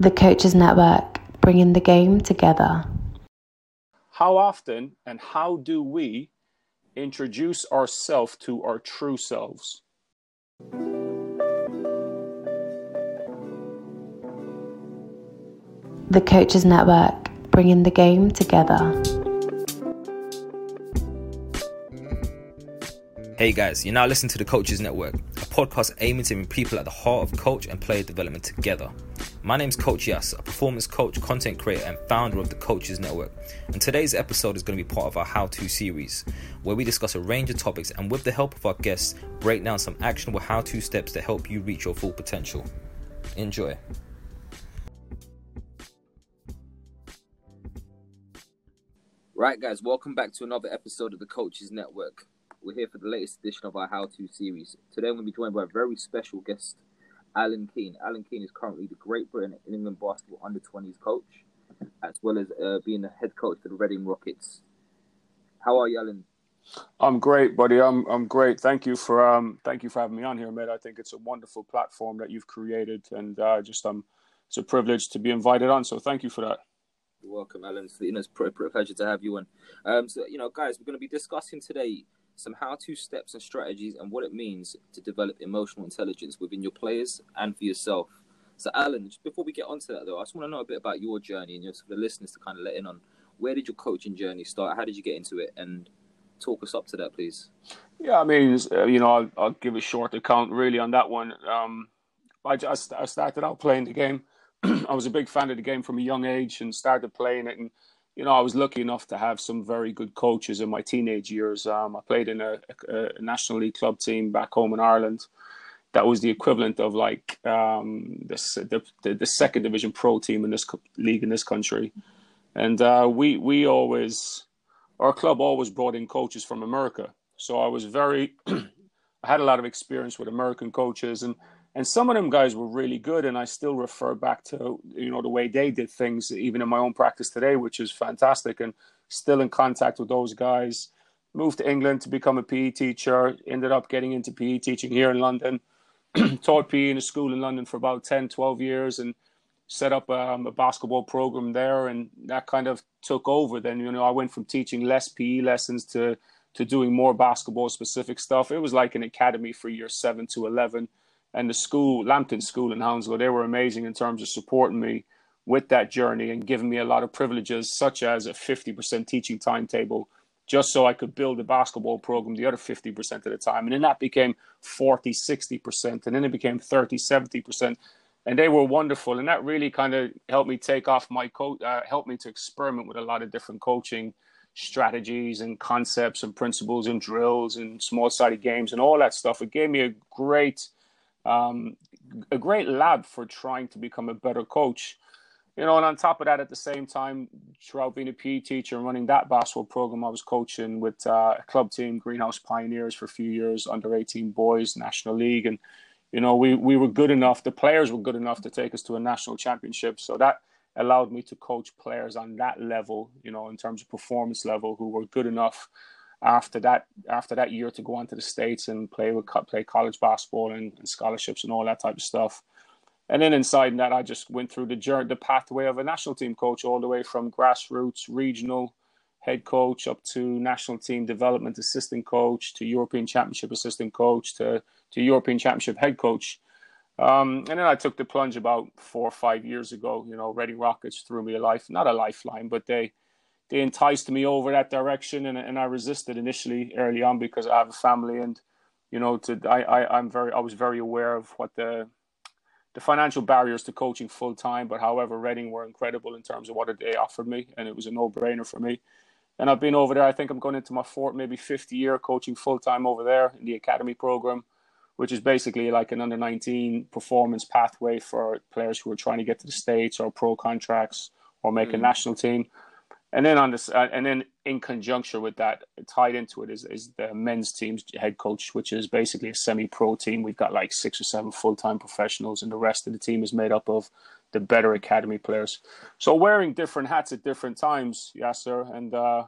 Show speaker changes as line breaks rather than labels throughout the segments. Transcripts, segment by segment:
The Coaches Network, bringing the game together.
How often and how do we introduce ourselves to our true selves?
The Coaches Network, bringing the game together.
Hey guys, you're now listening to the Coaches Network, a podcast aiming to bring people at the heart of coach and player development together. My name is Coach Yas, a performance coach, content creator, and founder of the Coaches Network. And today's episode is going to be part of our How To series, where we discuss a range of topics and, with the help of our guests, break down some actionable how to steps to help you reach your full potential. Enjoy. Right, guys, welcome back to another episode of the Coaches Network. We're here for the latest edition of our How To series. Today, I'm going to be joined by a very special guest, Alan Keane. Alan Keane is currently the Great Britain and England basketball under 20s coach, as well as uh, being the head coach for the Reading Rockets. How are you, Alan?
I'm great, buddy. I'm I'm great. Thank you for um thank you for having me on here, mate. I think it's a wonderful platform that you've created, and uh, just um it's a privilege to be invited on. So thank you for that.
You're welcome, Alan. It's, you know, it's a pleasure to have you on. Um, so you know, guys, we're going to be discussing today some how-to steps and strategies and what it means to develop emotional intelligence within your players and for yourself. So, Alan, just before we get onto that, though, I just want to know a bit about your journey and just for the listeners to kind of let in on where did your coaching journey start? How did you get into it? And talk us up to that, please.
Yeah, I mean, uh, you know, I'll, I'll, give a short account really on that one. Um, I just I started out playing the game. I was a big fan of the game from a young age and started playing it and you know, I was lucky enough to have some very good coaches in my teenage years. Um, I played in a, a, National League club team back home in Ireland. That was the equivalent of like um, the, the, the second division pro team in this league in this country, and uh, we we always our club always brought in coaches from America. So I was very I had a lot of experience with American coaches and and some of them guys were really good and i still refer back to you know the way they did things even in my own practice today which is fantastic and still in contact with those guys. Moved to england to become a pe teacher ended up getting into pe teaching here in london. Taught pe in a school in london for about 10 12 years and set up um, a basketball program there and that kind of took over. Then you know i went from teaching less pe lessons to to doing more basketball specific stuff. It was like an academy for year 7 to 11 and the school, Lampton School in Hounslow, they were amazing in terms of supporting me with that journey and giving me a lot of privileges, such as a 50% teaching timetable, just so I could build a basketball program the other 50% of the time. And then that became 40, 60%, and then it became 30, 70%. And they were wonderful. And that really kind of helped me take off my coach, uh, helped me to experiment with a lot of different coaching strategies and concepts and principles and drills and small sided games and all that stuff. It gave me a great um, a great lab for trying to become a better coach. You know, and on top of that, at the same time, throughout being a PE teacher and running that basketball program, I was coaching with uh, a club team, Greenhouse Pioneers, for a few years, under 18 boys, National League. And, you know, we, we were good enough, the players were good enough to take us to a national championship. So that allowed me to coach players on that level, you know, in terms of performance level, who were good enough after that after that year to go on to the states and play with play college basketball and, and, scholarships and all that type of stuff. And then inside that, I just went through the journey, the pathway of a national team coach, all the way from grassroots, regional head coach, up to national team development assistant coach, to European Championship assistant coach, to to European Championship head coach. Um, and then I took the plunge about four or five years ago. You know, Reading Rockets threw me a life, not a lifeline, but they they enticed me over that direction, and and I resisted initially early on because I have a family, and you know, to I, I I'm very I was very aware of what the the financial barriers to coaching full time. But however, Reading were incredible in terms of what they offered me, and it was a no brainer for me. And I've been over there. I think I'm going into my fourth, maybe fifth year coaching full time over there in the academy program, which is basically like an under 19 performance pathway for players who are trying to get to the states or pro contracts or make mm. a national team and then on this, uh, and then in conjunction with that, tied into it is is the men's team's head coach, which is basically a semi-pro team. We've got like six or seven full-time professionals, and the rest of the team is made up of the better academy players. So wearing different hats at different times, yes, sir. And uh,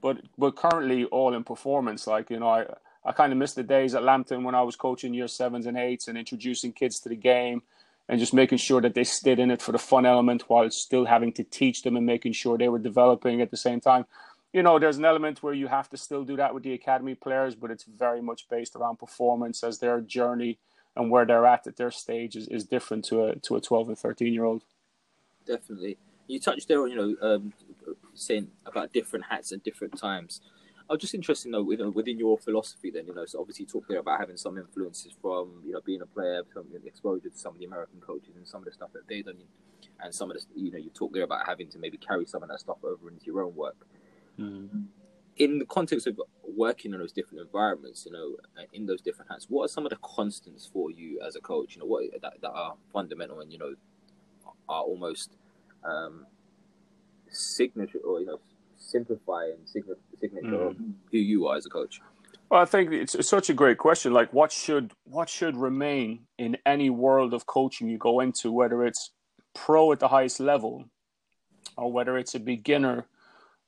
but but currently all in performance. Like you know, I I kind of miss the days at Lampton when I was coaching year sevens and eights and introducing kids to the game and just making sure that they stayed in it for the fun element while still having to teach them and making sure they were developing at the same time. You know, there's an element where you have to still do that with the academy players, but it's very much based around performance as their journey and where they're at at their stage is, is different to a to a 12 and 13 year old.
Definitely. You touched there on, you know, um, saying about different hats at different times. I was just interested, though, within, within your philosophy, then, you know, so obviously you talked there about having some influences from, you know, being a player, some exposure to some of the American coaches and some of the stuff that they've done, and some of the, you know, you talked there about having to maybe carry some of that stuff over into your own work. Mm. In the context of working in those different environments, you know, uh, in those different hats, what are some of the constants for you as a coach? You know, what that, that are fundamental and you know are almost um, signature or you know simplify and signature mm. of who you are as a coach?
Well, I think it's, it's such a great question. Like, what should what should remain in any world of coaching you go into, whether it's pro at the highest level, or whether it's a beginner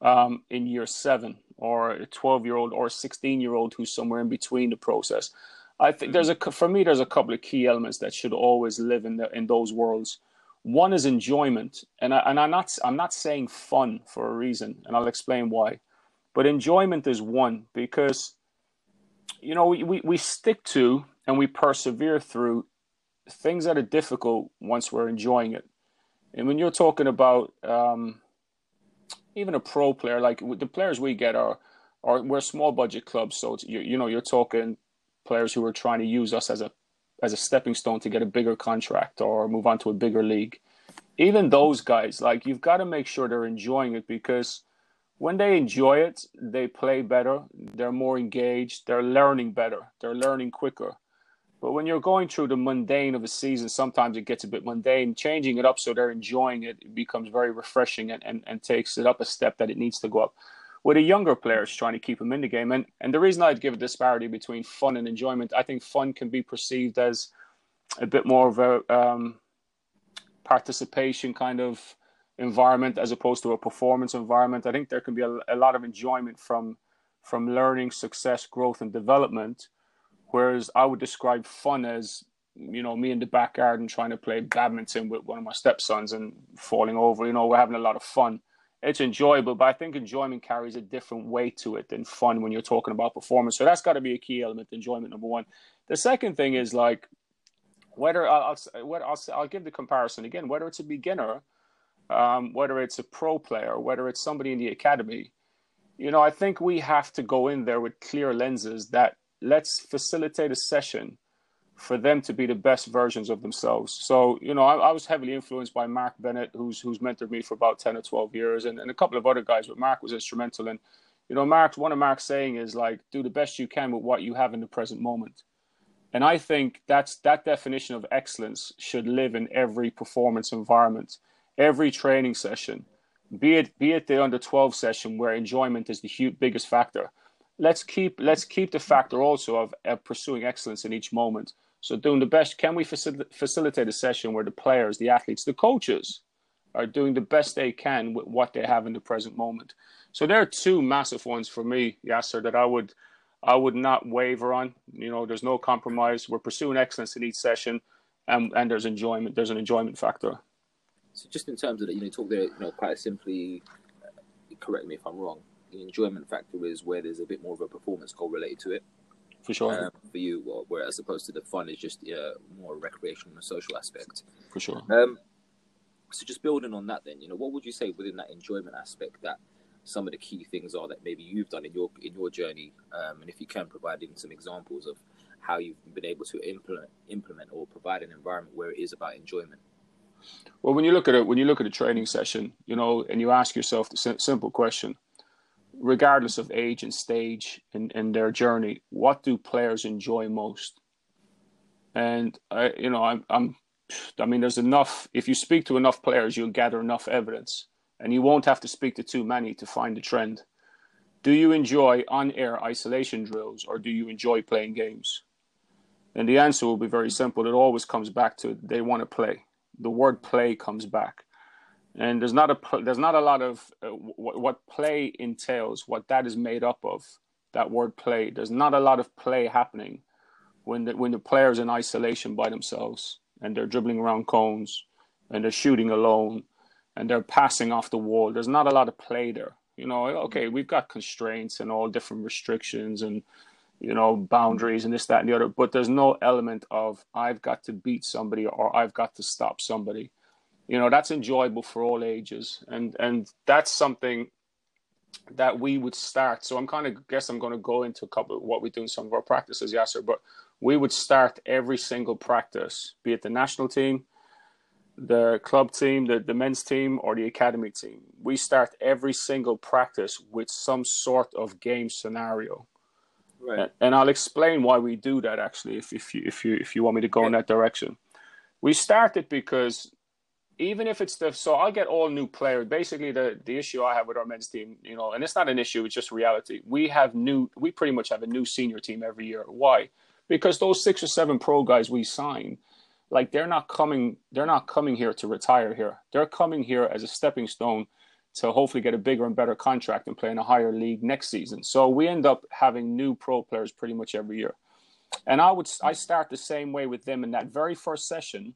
um, in year seven, or a twelve year old or a sixteen year old who's somewhere in between the process. I think there's a for me there's a couple of key elements that should always live in the, in those worlds. One is enjoyment, and I, and I'm not I'm not saying fun for a reason, and I'll explain why. But enjoyment is one because you know we, we, we stick to and we persevere through things that are difficult once we're enjoying it. And when you're talking about um, even a pro player, like the players we get are, are we're small budget clubs, so you, you know you're talking players who are trying to use us as a as a stepping stone to get a bigger contract or move on to a bigger league. Even those guys, like you've got to make sure they're enjoying it because when they enjoy it, they play better, they're more engaged, they're learning better, they're learning quicker. But when you're going through the mundane of a season, sometimes it gets a bit mundane. Changing it up so they're enjoying it, it becomes very refreshing and, and, and takes it up a step that it needs to go up with the younger players trying to keep them in the game. And and the reason I'd give a disparity between fun and enjoyment, I think fun can be perceived as a bit more of a um, participation kind of environment as opposed to a performance environment. I think there can be a, a lot of enjoyment from from learning, success, growth, and development. Whereas I would describe fun as you know me in the back garden trying to play badminton with one of my stepsons and falling over. You know, we're having a lot of fun it's enjoyable, but I think enjoyment carries a different weight to it than fun when you're talking about performance. So that's got to be a key element. Enjoyment number one. The second thing is like whether I'll, I'll, I'll, I'll give the comparison again. Whether it's a beginner, um, whether it's a pro player, whether it's somebody in the academy, you know, I think we have to go in there with clear lenses that let's facilitate a session for them to be the best versions of themselves. So, you know, I, I, was heavily influenced by Mark Bennett, who's who's mentored me for about 10 or 12 years, and, and a couple of other guys, but Mark was instrumental. And, you know, Mark, one of Mark's saying is like, do the best you can with what you have in the present moment. And I think that's that definition of excellence should live in every performance environment, every training session, be it be it the under 12 session where enjoyment is the huge, biggest factor. Let's keep let's keep the factor also of, of pursuing excellence in each moment so doing the best, can we facil- facilitate a session where the players, the athletes, the coaches are doing the best they can with what they have in the present moment? So there are two massive ones for me, Yasser, that I would I would not waver on. You know, there's no compromise. We're pursuing excellence in each session, and and there's enjoyment. There's an enjoyment factor.
So just in terms of that, you know, talk there, you know, quite simply. Uh, correct me if I'm wrong. The enjoyment factor is where there's a bit more of a performance goal related to it
For sure.
Um, for you, where as opposed to the fun is just uh, more recreational and social aspect.
For sure.
Um, so just building on that, then you know, what would you say within that enjoyment aspect that some of the key things are that maybe you've done in your in your journey, um, and if you can provide even some examples of how you've been able to implement implement or provide an environment where it is about enjoyment.
Well, when you look at it, when you look at a training session, you know, and you ask yourself the simple question: regardless of age and stage in their journey, what do players enjoy most? And I, you know, I'm, I'm, I mean, there's enough. If you speak to enough players, you'll gather enough evidence, and you won't have to speak to too many to find the trend. Do you enjoy on-air isolation drills, or do you enjoy playing games? And the answer will be very simple. It always comes back to they want to play. The word play comes back. And there's not a there's not a lot of uh, what, what play entails what that is made up of that word play there's not a lot of play happening when the when the players in isolation by themselves and they're dribbling around cones and they're shooting alone and they're passing off the wall. There's not a lot of play there. You know okay we've got constraints and all different restrictions and you know boundaries and this that and the other but there's no element of i've got to beat somebody or i've got to stop somebody. You know that's enjoyable for all ages and and that's something that we would start so i'm kind of guess i'm going to go into a couple of what we do in some of our practices yes sir but we would start every single practice be it the national team the club team the, the men's team or the academy team. We start every single practice with some sort of game scenario
right
and, i'll explain why we do that actually if, if you if you if you want me to go yeah. in that direction we started because even if it's the so I'll get all new players. Basically, the the issue I have with our men's team, you know, and it's not an issue; it's just reality. We have new, we pretty much have a new senior team every year. Why? Because those six or seven pro guys we sign, like they're not coming, they're not coming here to retire here. They're coming here as a stepping stone to hopefully get a bigger and better contract and play in a higher league next season. So we end up having new pro players pretty much every year. And I would I start the same way with them in that very first session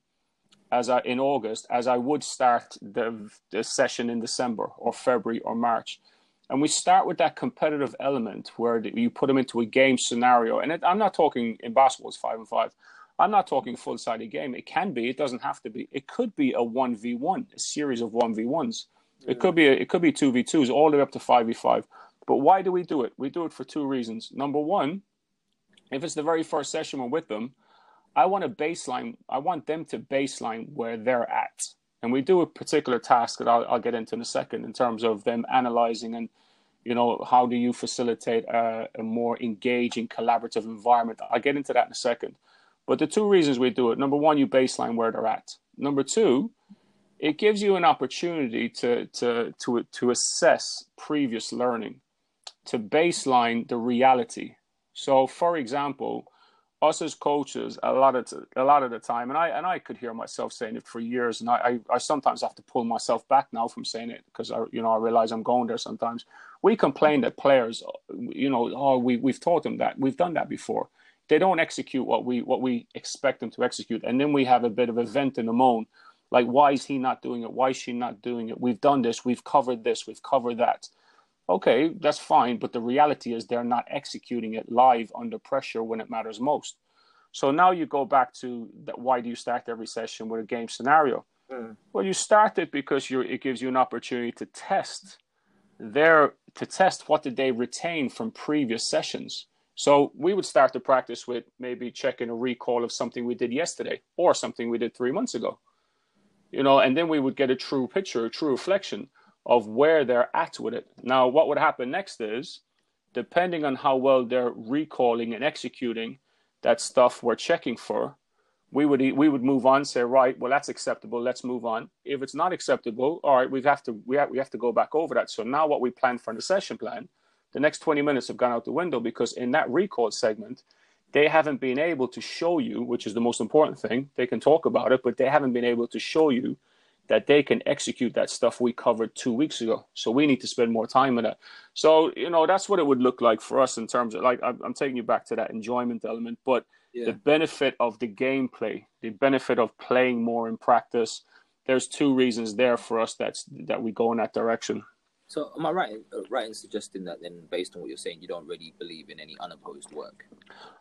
as I in August as I would start the the session in December or February or March. And we start with that competitive element where you put them into a game scenario. And it, I'm not talking in basketball, it's five and five. I'm not talking full sided game. It can be. It doesn't have to be. It could be a one v one, a series of one v ones. It could be. A, it could be two v twos, all the way up to five v five. But why do we do it? We do it for two reasons. Number one, if it's the very first session we're with them, I want a baseline. I want them to baseline where they're at. And we do a particular task that I'll, I'll get into in a second in terms of them analyzing and, you know, how do you facilitate a, a more engaging, collaborative environment? I'll get into that in a second. But the two reasons we do it number one, you baseline where they're at. Number two, it gives you an opportunity to, to, to, to assess previous learning, to baseline the reality. So, for example, us as coaches a lot of a lot of the time and i and i could hear myself saying it for years and i i, I sometimes have to pull myself back now from saying it because i you know i realize i'm going there sometimes we complain that players you know oh we we've taught them that we've done that before they don't execute what we what we expect them to execute and then we have a bit of a vent in the moan like why is he not doing it why is she not doing it we've done this we've covered this we've covered that okay, that's fine. But the reality is they're not executing it live under pressure when it matters most. So now you go back to that. Why do you start every session with a game scenario? Mm. Well, you start it because it gives you an opportunity to test their to test what did they retain from previous sessions. So we would start the practice with maybe checking a recall of something we did yesterday or something we did three months ago. You know, and then we would get a true picture, a true reflection of where they're at with it. Now, what would happen next is, depending on how well they're recalling and executing that stuff we're checking for, we would we would move on. Say, right, well, that's acceptable. Let's move on. If it's not acceptable, all right, we have to we have, we have to go back over that. So now, what we plan for the session plan, the next twenty minutes have gone out the window because in that recall segment, they haven't been able to show you, which is the most important thing. They can talk about it, but they haven't been able to show you that they can execute that stuff we covered two weeks ago. So we need to spend more time on that. So you know that's what it would look like for us in terms of like I'm, taking you back to that enjoyment element, but yeah. the benefit of the gameplay, the benefit of playing more in practice. There's two reasons there for us that's that we go in that direction.
So am I right, uh, right in suggesting that then, based on what you're saying, you don't really believe in any unopposed work?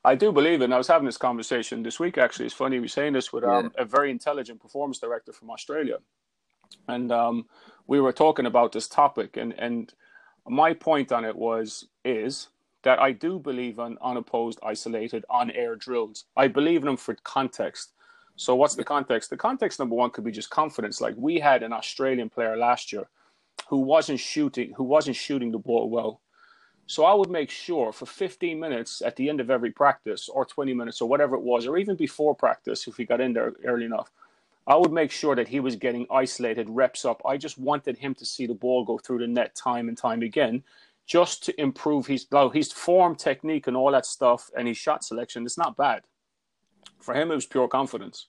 I do believe. And I was having this conversation this week. Actually, it's funny we're saying this with um, yeah. a very intelligent performance director from Australia, and um, we were talking about this topic. And and my point on it was is that I do believe in unopposed, isolated, on-air drills. I believe in them for context. So what's the context? The context number one could be just confidence. Like we had an Australian player last year who wasn't shooting who wasn't shooting the ball well. So I would make sure for 15 minutes at the end of every practice or 20 minutes or whatever it was, or even before practice if he got in there early enough, I would make sure that he was getting isolated reps up. I just wanted him to see the ball go through the net time and time again, just to improve his now his form, technique, and all that stuff, and his shot selection. It's not bad. For him, it was pure confidence,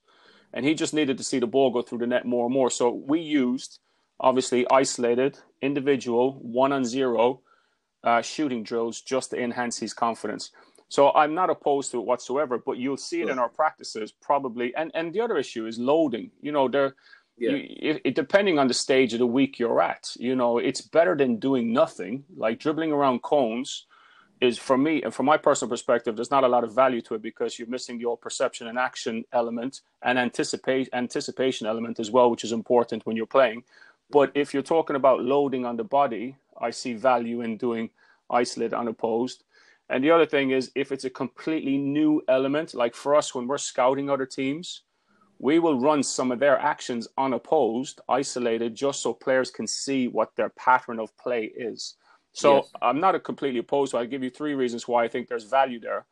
and he just needed to see the ball go through the net more and more. So we used obviously isolated, individual, one on zero uh, shooting drills just to enhance his confidence. So I'm not opposed to it whatsoever, but you'll see it in our practices probably. And and the other issue is loading. You know, there, yeah. you, it, it, depending on the stage of the week you're at. You know, it's better than doing nothing. Like dribbling around cones is for me and from my personal perspective, there's not a lot of value to it because you're missing the old perception and action element and anticipate anticipation element as well, which is important when you're playing. But if you're talking about loading on the body, I see value in doing isolate unopposed. And the other thing is, if it's a completely new element, like for us when we're scouting other teams, we will run some of their actions unopposed, isolated, just so players can see what their pattern of play is. So yes. I'm not a completely opposed. So I give you three reasons why I think there's value there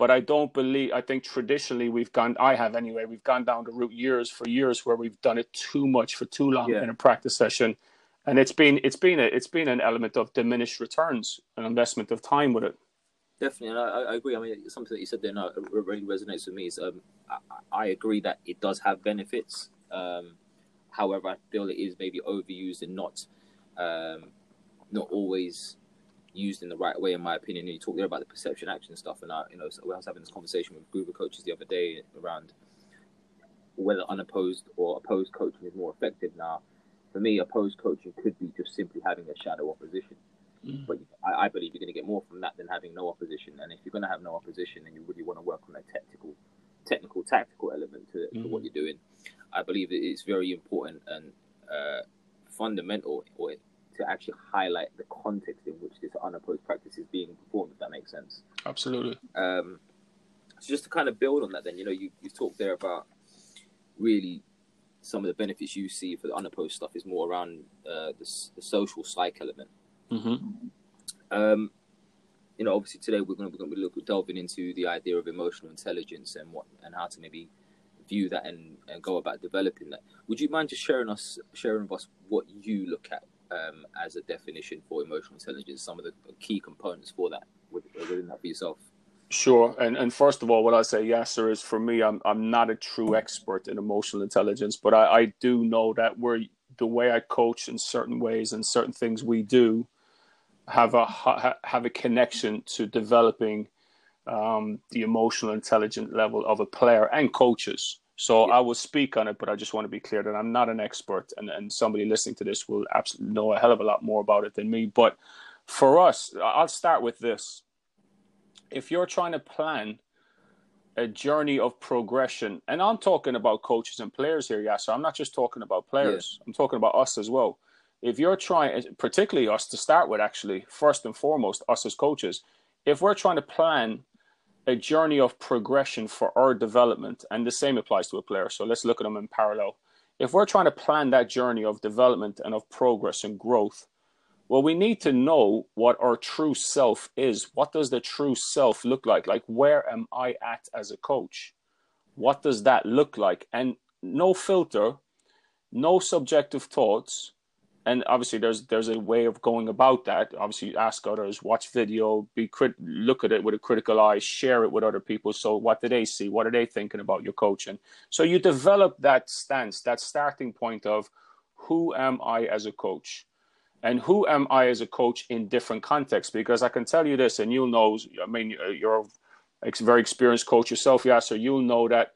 but I don't believe. I think traditionally we've gone. I have anyway. We've gone down the route years for years where we've done it too much for too long yeah. in a practice session, and it's been it's been a it's been an element of diminished returns, an investment of time with it.
Definitely, and I, I agree. I mean, something that you said there no, really resonates with me. Is um, I, I, agree that it does have benefits. Um, however, I feel it is maybe overused and not um, not always used in the right way, in my opinion. And you talk there about the perception action stuff, and I, you know, so I was having this conversation with group of coaches the other day around whether unopposed or opposed coaching is more effective now. For me, opposed coaching could be just simply having a shadow opposition. Mm. But I, I, believe you're going to get more from that than having no opposition. And if you're going to have no opposition, and you really want to work on a technical, technical, tactical element to, mm. to what mm. you're doing, I believe it's very important and uh, fundamental, or to actually highlight the context in which this unopposed practice is being performed, if that makes sense.
Absolutely.
Um, so just to kind of build on that, then you know, you you talked there about really some of the benefits you see for the unopposed stuff is more around uh, the, the social psych element.
Mm-hmm.
Um, you know, obviously today we're going to, we're going to be look, delving into the idea of emotional intelligence and what and how to maybe view that and, and go about developing that. Would you mind just sharing us sharing with us what you look at um, as a definition for emotional intelligence, some of the key components for that within that for yourself?
Sure, and and first of all, what I say, yes, sir, is for me, I'm I'm not a true expert in emotional intelligence, but I, I do know that we're the way I coach in certain ways and certain things we do have a have a connection to developing um, the emotional intelligence level of a player and coaches. So yeah. I will speak on it, but I just want to be clear that I'm not an expert, and, and somebody listening to this will absolutely know a hell of a lot more about it than me. But for us, I'll start with this. If you're trying to plan a journey of progression, and I'm talking about coaches and players here, yeah, so I'm not just talking about players, yeah. I'm talking about us as well. If you're trying, particularly us to start with, actually, first and foremost, us as coaches, if we're trying to plan a journey of progression for our development, and the same applies to a player. So let's look at them in parallel. If we're trying to plan that journey of development and of progress and growth, well, we need to know what our true self is. What does the true self look like? Like, where am I at as a coach? What does that look like? And no filter, no subjective thoughts, and obviously there's there's a way of going about that. Obviously ask others watch video be crit look at it with a critical eye share it with other people. So what do they see? What are they thinking about your coaching? So you develop that stance that starting point of who am i as a coach? And who am i as a coach in different contexts? Because i can tell you this and you'll know i mean you're a very experienced coach yourself yeah so you'll know that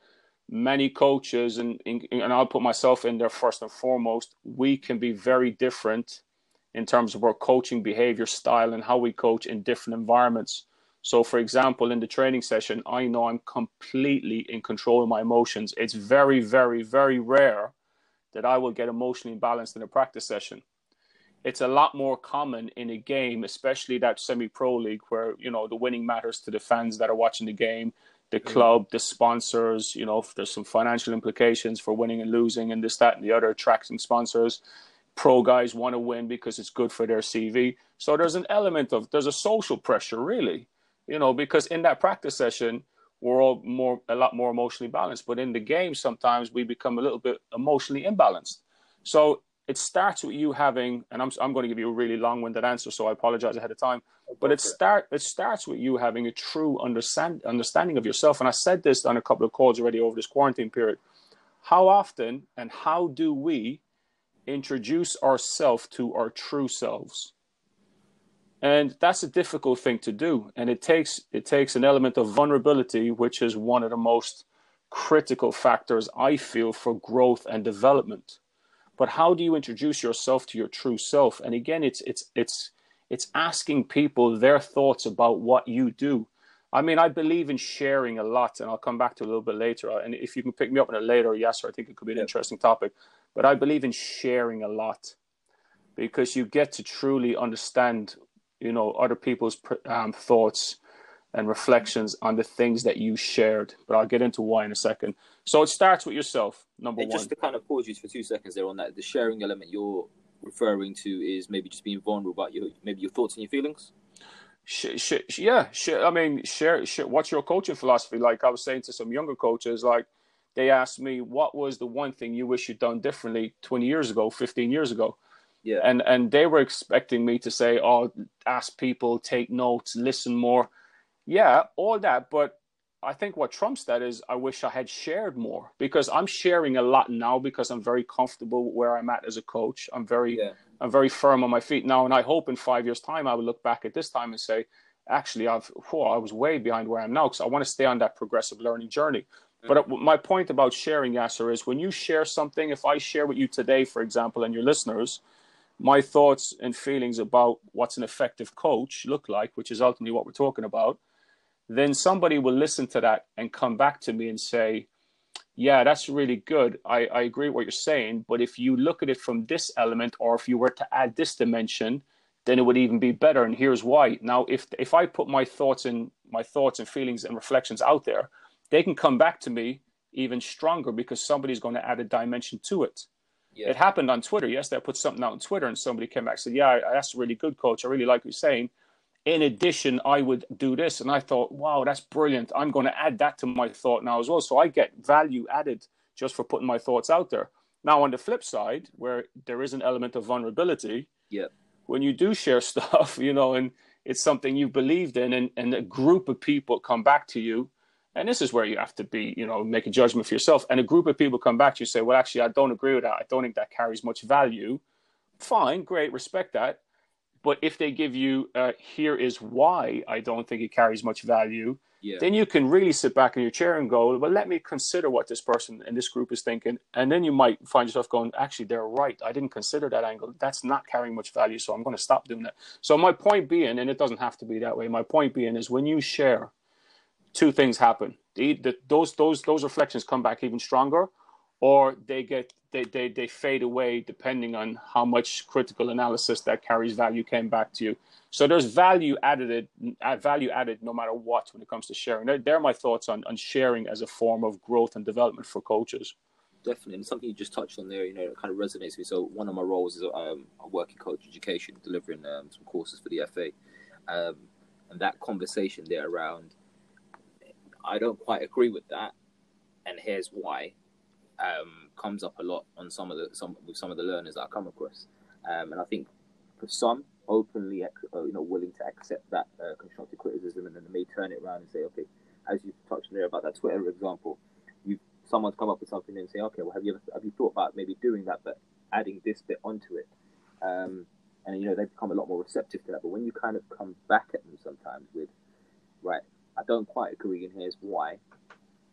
many coaches, and, and I'll put myself in there first and foremost, we can be very different in terms of our coaching behavior style and how we coach in different environments. So, for example, in the training session, I know I'm completely in control of my emotions. It's very, very, very rare that I will get emotionally balanced in a practice session. It's a lot more common in a game, especially that semi pro league where, you know, the winning matters to the fans that are watching the game, the mm. club, the sponsors, you know, there's some financial implications for winning and losing and this, that, and the other, attracting sponsors. Pro guys want to win because it's good for their CV. So there's an element of, there's a social pressure, really you know, because in that practice session, we're all more a lot more emotionally balanced. But in the game, sometimes we become a little bit emotionally imbalanced. So it starts with you having, and I'm I'm going to give you a really long-winded answer, so I apologize ahead of time. But it start it starts with you having a true understand understanding of yourself. And I said this on a couple of calls already over this quarantine period. How often and how do we introduce ourselves to our true selves? and that's a difficult thing to do and it takes it takes an element of vulnerability which is one of the most critical factors i feel for growth and development but how do you introduce yourself to your true self? And again it's it's it's it's asking people their thoughts about what you do. I mean i believe in sharing a lot and i'll come back to a little bit later. And if you can pick me up on it later yes i think it could be an interesting topic. But i believe in sharing a lot because you get to truly understand you know other people's um, thoughts and reflections on the things that you shared. But I'll get into why in a second. So it starts with yourself, number
and
one.
Just to kind of pause you for two seconds there on that, the sharing element you're referring to is maybe just being vulnerable about your maybe your thoughts and your feelings.
Sh- sh- yeah, sh- I mean, share, share. What's your coaching philosophy? Like I was saying to some younger coaches, like they asked me, "What was the one thing you wish you'd done differently 20 years ago, 15 years ago?"
Yeah.
And and they were expecting me to say, "Oh, ask people, take notes, listen more." Yeah, all that, but I think what trumps that is I wish I had shared more because I'm sharing a lot now because I'm very comfortable where I'm at as a coach. I'm very yeah. I'm very firm on my feet now, and I hope in five years' time I will look back at this time and say, actually, I've whoa, I was way behind where I am now because I want to stay on that progressive learning journey. But uh, my point about sharing, Yasser, is when you share something, if I share with you today, for example, and your listeners, my thoughts and feelings about what's an effective coach look like, which is ultimately what we're talking about, then somebody will listen to that and come back to me and say, yeah, that's really good. I, I agree with what you're saying. But if you look at it from this element, or if you were to add this dimension, then it would even be better. And here's why. Now, if if I put my thoughts and my thoughts and feelings and reflections out there, they can come back to me even stronger because somebody's going to add a dimension to it. Yeah. It happened on Twitter. Yes, I put something out on Twitter, and somebody came back and said, "Yeah, that's really good, coach. I really like what you're saying." In addition, I would do this, and I thought, "Wow, that's brilliant. I'm going to add that to my thought now as well." So I get value added just for putting my thoughts out there. Now, on the flip side, where there is an element of vulnerability,
yeah,
when you do share stuff, you know, and it's something you believed in, and, and a group of people come back to you and this is where you have to be, you know, make a judgment for yourself. And a group of people come back to you say, well, actually, I don't agree with that. I don't think that carries much value. Fine, great, respect that. But if they give you, uh, here is why I don't think it carries much value, yeah. then you can really sit back in your chair and go, well, let me consider what this person in this group is thinking. And then you might find yourself going, actually, they're right. I didn't consider that angle. That's not carrying much value. So I'm going to stop doing that. So my point being, and it doesn't have to be that way, my point being is when you share, two things happen. The, the, those those those reflections come back even stronger, or they get they, they they fade away depending on how much critical analysis that carries value came back to you. So there's value added value added no matter what when it comes to sharing. They're, they're my thoughts on on sharing as a form of growth and development for coaches.
Definitely, and something you just touched on there, you know, kind of resonates with me. So one of my roles is um, a working coach education, delivering um, some courses for the FA, um, and that conversation there around I don't quite agree with that, and here's why. Um, comes up a lot on some of the some with some of the learners that I come across, um, and I think for some openly, uh, you know, willing to accept that uh, constructive criticism, and then they may turn it around and say, okay, as you touched on there about that Twitter example, you someone's come up with something and say, okay, well, have you ever, have you thought about maybe doing that, but adding this bit onto it? Um, and you know they become a lot more receptive to that. But when you kind of come back at them sometimes with, right, I don't quite agree, and here's why.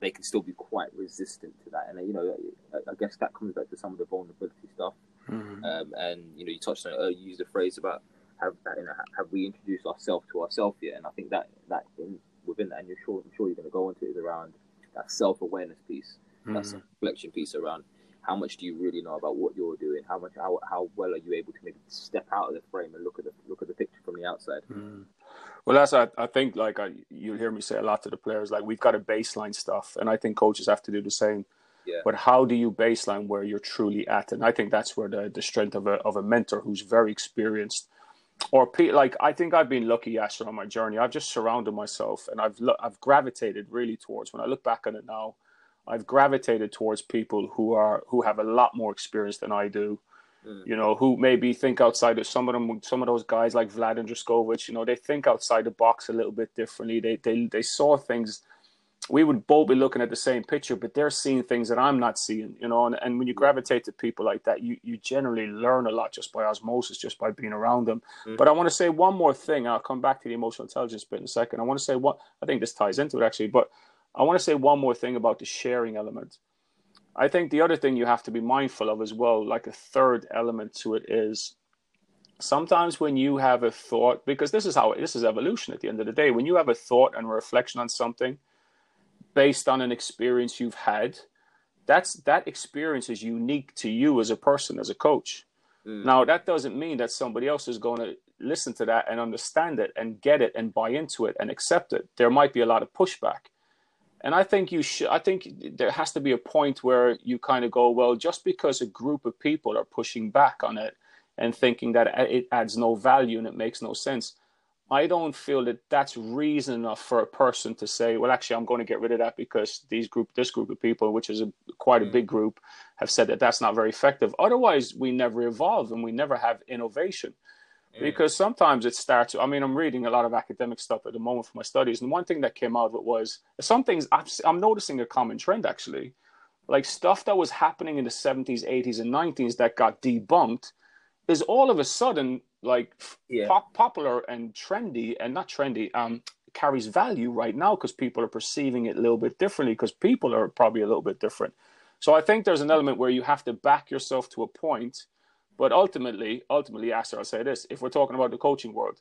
They can still be quite resistant to that, and you know, I guess that comes back to some of the vulnerability stuff. Mm-hmm. Um, and you know, you touched on it. Earlier, you used a phrase about have that, you know have we introduced ourselves to ourselves yet? And I think that that in, within that, and you're sure I'm sure you're going to go into is around that self awareness piece, mm-hmm. that reflection piece around how much do you really know about what you're doing? How much how how well are you able to maybe step out of the frame and look at the look at the picture from the outside?
Mm. Well, that's I, I think like I, you'll hear me say a lot to the players like we've got a baseline stuff, and I think coaches have to do the same.
Yeah.
But how do you baseline where you're truly at? And I think that's where the, the strength of a of a mentor who's very experienced, or like I think I've been lucky, Yasser, on my journey. I've just surrounded myself, and I've I've gravitated really towards. When I look back on it now, I've gravitated towards people who are who have a lot more experience than I do. Mm. You know, who maybe think outside of some of them. Some of those guys like Vlad and Draskovic, you know, they think outside the box a little bit differently. They they they saw things. We would both be looking at the same picture, but they're seeing things that I'm not seeing. You know, and, and when you gravitate to people like that, you you generally learn a lot just by osmosis, just by being around them. Mm. But I want to say one more thing. I'll come back to the emotional intelligence bit in a second. I want to say what I think this ties into it actually, but I want to say one more thing about the sharing element. I think the other thing you have to be mindful of as well, like a third element to it, is sometimes when you have a thought, because this is how this is evolution at the end of the day, when you have a thought and a reflection on something based on an experience you've had, that's that experience is unique to you as a person, as a coach. Mm. Now that doesn't mean that somebody else is going to listen to that and understand it and get it and buy into it and accept it. There might be a lot of pushback. And I think you should. I think there has to be a point where you kind of go, well, just because a group of people are pushing back on it and thinking that it adds no value and it makes no sense, I don't feel that that's reason enough for a person to say, well, actually, I'm going to get rid of that because these group, this group of people, which is a, quite a mm. big group, have said that that's not very effective. Otherwise, we never evolve and we never have innovation because sometimes it starts. I mean, I'm reading a lot of academic stuff at the moment for my studies, and one thing that came out of it was some things I'm noticing a common trend actually, like stuff that was happening in the 70s, 80s, and 90s that got debunked is all of a sudden like yeah. pop, popular and trendy, and not trendy. Um, carries value right now because people are perceiving it a little bit differently because people are probably a little bit different. So I think there's an element where you have to back yourself to a point but ultimately, ultimately, Yasser, I'll say this: if we're talking about the coaching world,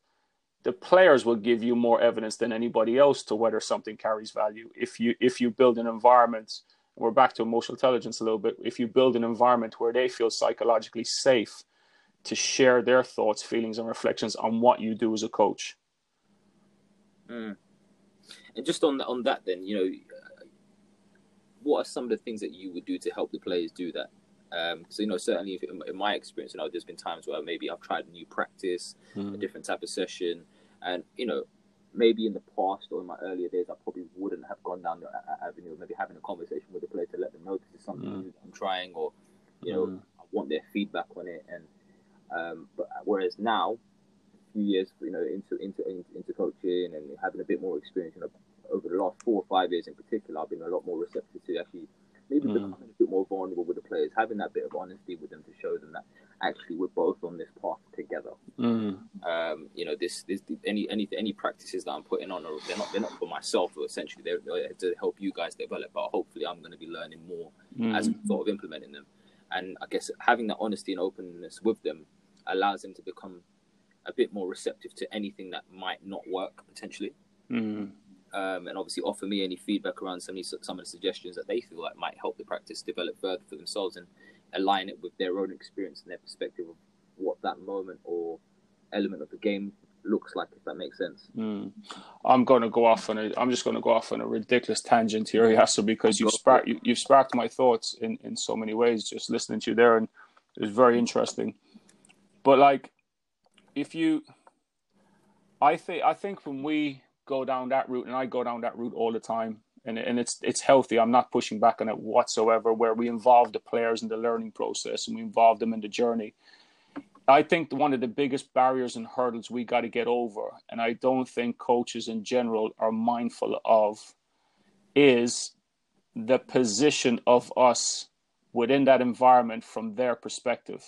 the players will give you more evidence than anybody else to whether something carries value. If you if you build an environment, we're back to emotional intelligence a little bit. If you build an environment where they feel psychologically safe to share their thoughts, feelings, and reflections on what you do as a coach.
Mm. And just on on that, then you know, what are some of the things that you would do to help the players do that? Um, so you know, certainly in, in, my experience, you know, there's been times where maybe I've tried a new practice, mm. a hmm. different type of session, and you know, maybe in the past or in my earlier days, I probably wouldn't have gone down the avenue of maybe having a conversation with the player to let them know this is something mm. I'm trying, or you know, mm. I want their feedback on it. And um, but whereas now, a few years, you know, into into into coaching and having a bit more experience, you know, over the last four or five years in particular, I've been a lot more receptive to actually maybe mm. becoming a bit more vulnerable with the players, having that bit of honesty with them to show them that actually we're both on this path together.
Mm.
Um, you know, this, this any any any practices that I'm putting on, are, they're not they're not for myself. Or essentially, they're, they're to help you guys develop. But hopefully, I'm going to be learning more mm. as sort of implementing them. And I guess having that honesty and openness with them allows them to become a bit more receptive to anything that might not work potentially.
Mm
um, and obviously offer me any feedback around some of, these, some of the suggestions that they feel like might help the practice develop further for themselves and align it with their own experience and their perspective of what that moment or element of the game looks like if that makes sense.
Mm. i'm going to go off on a i'm just going to go off on a ridiculous tangent here Yasser, because you've sparked you, have sparked my thoughts in in so many ways just listening to you there and it was very interesting. But like if you i think i think when we go down that route, and I go down that route all the time. And, and it's it's healthy. I'm not pushing back on it whatsoever. Where we involve the players in the learning process and we involve them in the journey. I think one of the biggest barriers and hurdles we got to get over, and I don't think coaches in general are mindful of, is the position of us within that environment from their perspective.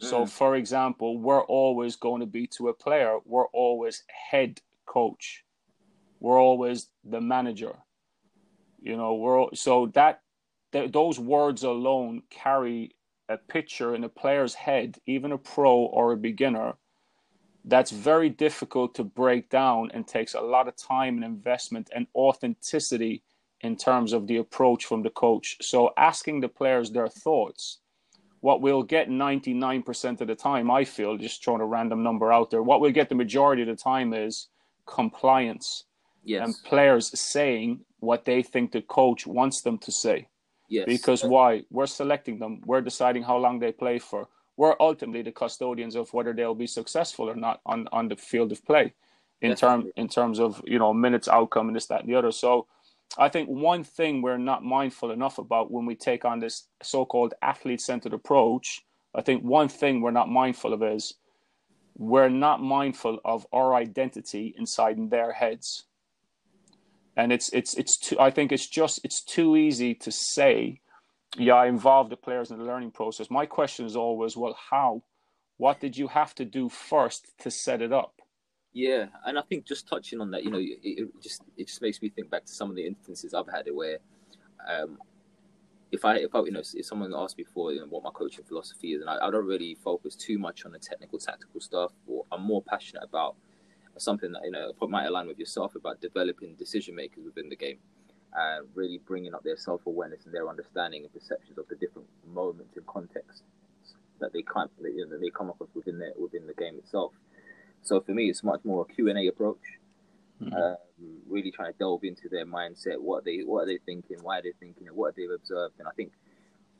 Mm. So, for example, we're always going to be to a player, we're always head coach. We're always the manager. You know, we're so that th- those words alone carry a picture in a player's head, even a pro or a beginner, that's very difficult to break down and takes a lot of time and investment and authenticity in terms of the approach from the coach. So asking the players their thoughts, what we'll get 99% of the time, I feel, just throwing a random number out there, what we'll get the majority of the time is compliance.
Yes.
And players saying what they think the coach wants them to say.
Yes.
Because why? We're selecting them. We're deciding how long they play for. We're ultimately the custodians of whether they'll be successful or not on, on the field of play in term in terms of, you know, minutes outcome and this, that, and the other. So I think one thing we're not mindful enough about when we take on this so called athlete centered approach, I think one thing we're not mindful of is we're not mindful of our identity inside in their heads and it's it's it's too, I think it's just it's too easy to say, yeah, I involve the players in the learning process. My question is always, well, how? What did you have to do first to set it up?
Yeah, and I think just touching on that, you know, it, it just it just makes me think back to some of the instances I've had where, um, if I if I you know if someone asked me you know, what my coaching philosophy is, and I, I don't really focus too much on the technical tactical stuff, or I'm more passionate about something that you know might align with yourself about developing decision makers within the game and really bringing up their self awareness and their understanding and perceptions of the different moments and contexts that they can't you know, they come across within the within the game itself. So for me, it's much more a Q and A approach. Mm-hmm. Um, really trying to delve into their mindset, what they what are they thinking, why are they thinking it, what have they've observed, and I think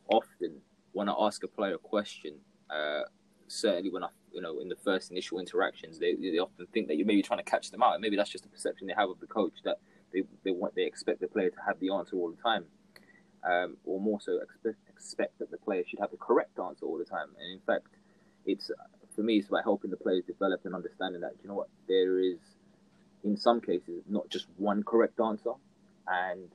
often when I ask a player a question, uh, certainly when I you know in the first initial interactions they, they often think that you're maybe trying to catch them out and maybe that's just a perception they have of the coach that they, they want they expect the player to have the answer all the time um, or more so expect, expect that the player should have the correct answer all the time and in fact it's for me it's about helping the players develop and understanding that you know what there is in some cases not just one correct answer and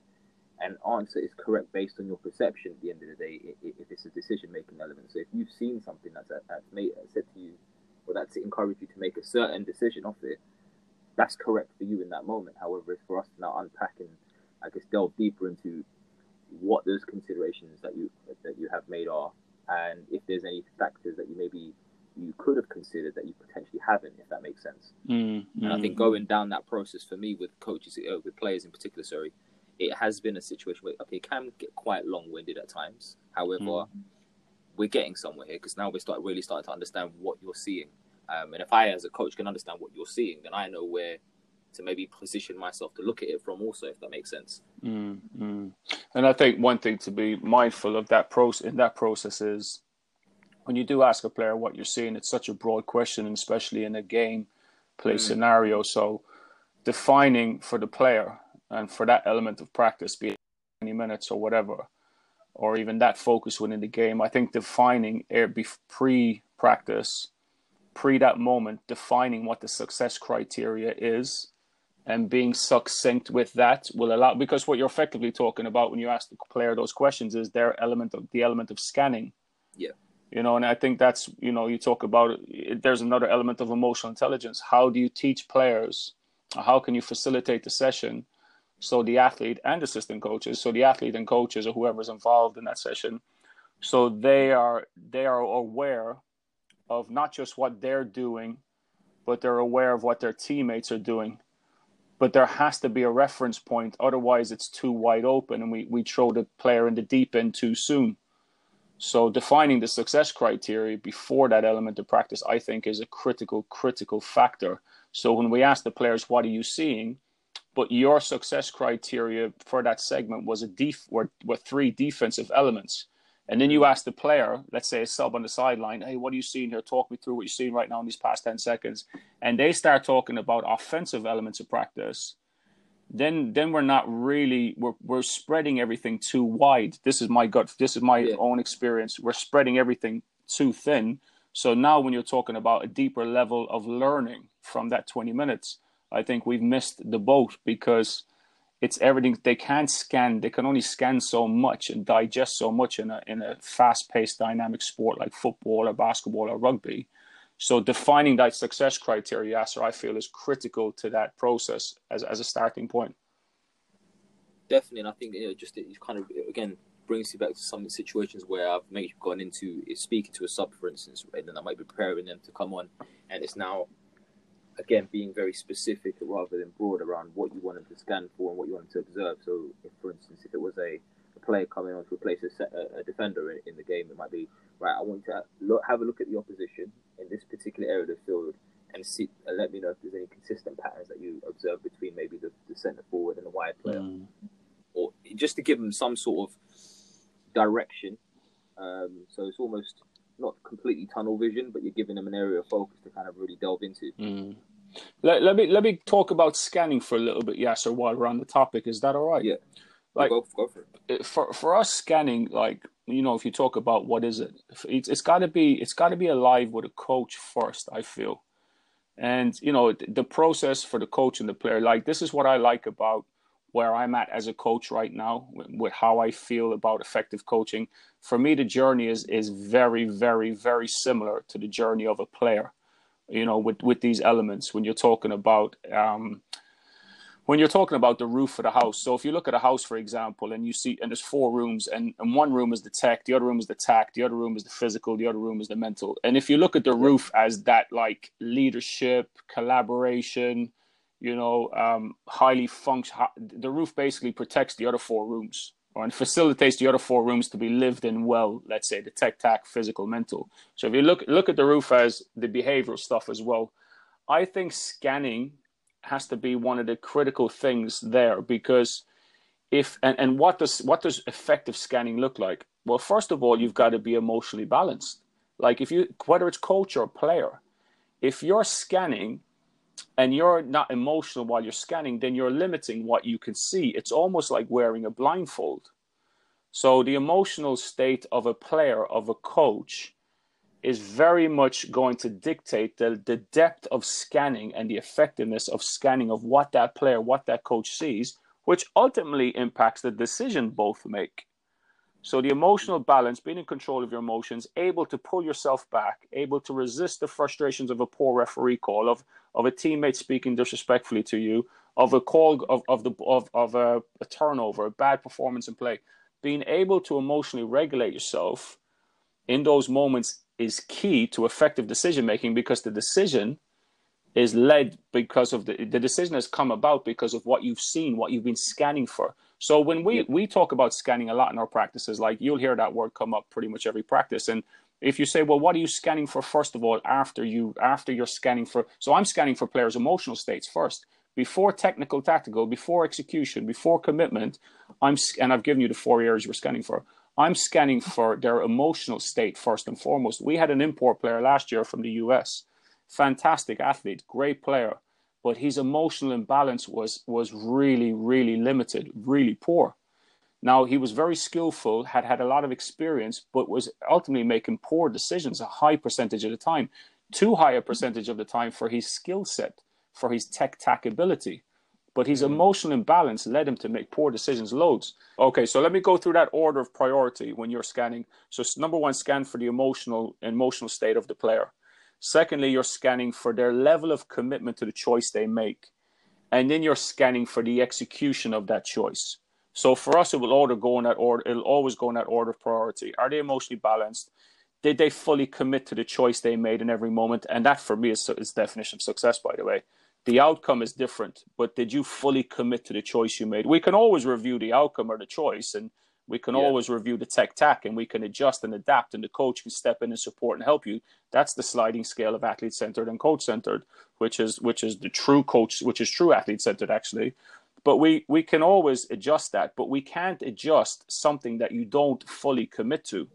an answer is correct based on your perception at the end of the day if it's a decision making element. So if you've seen something that's, uh, that's made, uh, said to you, or that's encouraged you to make a certain decision off it, that's correct for you in that moment. However, it's for us to now unpack and I guess delve deeper into what those considerations that you that you have made are, and if there's any factors that you maybe you could have considered that you potentially haven't, if that makes sense.
Mm,
and I think going down that process for me with coaches, uh, with players in particular, sorry, it has been a situation where okay, it can get quite long-winded at times. However, mm. we're getting somewhere here because now we start really starting to understand what you're seeing. Um, and if I, as a coach, can understand what you're seeing, then I know where to maybe position myself to look at it from. Also, if that makes sense.
Mm, mm. And I think one thing to be mindful of that process in that process is when you do ask a player what you're seeing. It's such a broad question, and especially in a game play mm. scenario. So defining for the player and for that element of practice, be it 20 minutes or whatever, or even that focus within the game, I think defining pre practice, pre that moment, defining what the success criteria is and being succinct with that will allow because what you're effectively talking about when you ask the player those questions is their element of the element of scanning.
Yeah.
You know, and I think that's you know you talk about there's another element of emotional intelligence. How do you teach players? How can you facilitate the session so the athlete and assistant coaches, so the athlete and coaches or whoever's involved in that session, so they are they are aware of not just what they're doing, but they're aware of what their teammates are doing. But there has to be a reference point, otherwise it's too wide open and we, we throw the player in the deep end too soon. So defining the success criteria before that element of practice, I think, is a critical, critical factor. So when we ask the players, what are you seeing? but your success criteria for that segment was a def were, were three defensive elements. And then you ask the player, let's say a sub on the sideline, hey, what are you seeing here? Talk me through what you're seeing right now in these past 10 seconds. And they start talking about offensive elements of practice. Then then we're not really we're we're spreading everything too wide. This is my gut this is my yeah. own experience. We're spreading everything too thin. So now when you're talking about a deeper level of learning from that 20 minutes, I think we've missed the boat because it's everything they can't scan they can only scan so much and digest so much in a in a fast-paced dynamic sport like football or basketball or rugby so defining that success criteria Yasser, i feel is critical to that process as, as a starting point
definitely and i think you know just kind of again brings you back to some situations where I've maybe gone into speaking to a sub, for instance, and then I might be preparing them to come on, and it's now again being very specific rather than broad around what you want them to scan for and what you want them to observe. So, if, for instance, if it was a, a player coming on to replace a, set, a, a defender in, in, the game, it might be right. I want you to have a look at the opposition in this particular area of the field and see and let me know if there's any consistent patterns that you observe between maybe the, the centre forward and the wide player, mm. or just to give them some sort of direction. Um, so it's almost not completely tunnel vision, but you're giving them an area of focus to kind of really delve into.
Mm. Let, let me let me talk about scanning for a little bit, Yasser, while we're on the topic. Is that all right?
Yeah.
Like
go, go for
it. For for us, scanning, like you know, if you talk about what is it, it's, it's got to be it's got to be alive with a coach first. I feel, and you know, the process for the coach and the player. Like this is what I like about where I'm at as a coach right now, with, how I feel about effective coaching. For me, the journey is is very, very, very similar to the journey of a player you know, with, with these elements when you're talking about um, when you're talking about the roof of the house. So if you look at a house, for example, and you see, and there's four rooms, and, and one room is the tech, the other room is the tack, the other room is the physical, the other room is the mental. And if you look at the roof as that like leadership, collaboration, you know, um, highly function, the roof basically protects the other four rooms or and facilitates the other four rooms to be lived in well, let's say the tech tac, physical, mental. So if you look look at the roof as the behavioral stuff as well, I think scanning has to be one of the critical things there because if and, and what does what does effective scanning look like? Well, first of all, you've got to be emotionally balanced. Like if you whether it's coach or player, if you're scanning and you're not emotional while you're scanning, then you're limiting what you can see. It's almost like wearing a blindfold. So the emotional state of a player, of a coach, is very much going to dictate the, the depth of scanning and the effectiveness of scanning of what that player, what that coach sees, which ultimately impacts the decision both make. So the emotional balance, being in control of your emotions, able to pull yourself back, able to resist the frustrations of a poor referee call, of of a teammate speaking disrespectfully to you, of a call of, of the of, of a, a turnover, a bad performance in play. Being able to emotionally regulate yourself in those moments is key to effective decision making because the decision is led because of the the decision has come about because of what you've seen, what you've been scanning for. So when we we talk about scanning a lot in our practices, like you'll hear that word come up pretty much every practice. And if you say, well, what are you scanning for first of all after you after you're scanning for? So I'm scanning for players' emotional states first before technical tactical before execution before commitment i'm and i've given you the four areas we're scanning for i'm scanning for their emotional state first and foremost we had an import player last year from the us fantastic athlete, great player, but his emotional imbalance was was really really limited, really poor. Now he was very skillful, had had a lot of experience, but was ultimately making poor decisions a high percentage of the time, too high a percentage of the time for his skill set, for his tech tac ability. But his emotional imbalance led him to make poor decisions loads. Okay, so let me go through that order of priority when you're scanning. So number one, scan for the emotional emotional state of the player. Secondly, you're scanning for their level of commitment to the choice they make. And then you're scanning for the execution of that choice. So for us, it will order go in that order. It'll always go in that order of priority. Are they emotionally balanced? Did they fully commit to the choice they made in every moment? And that for me is, is definition of success, by the way. The outcome is different, but did you fully commit to the choice you made? We can always review the outcome or the choice and we can yeah. always review the tech tac and we can adjust and adapt, and the coach can step in and support and help you. That's the sliding scale of athlete centered and coach centered, which is which is the true coach, which is true athlete centered actually. But we we can always adjust that, but we can't adjust something that you don't fully commit to.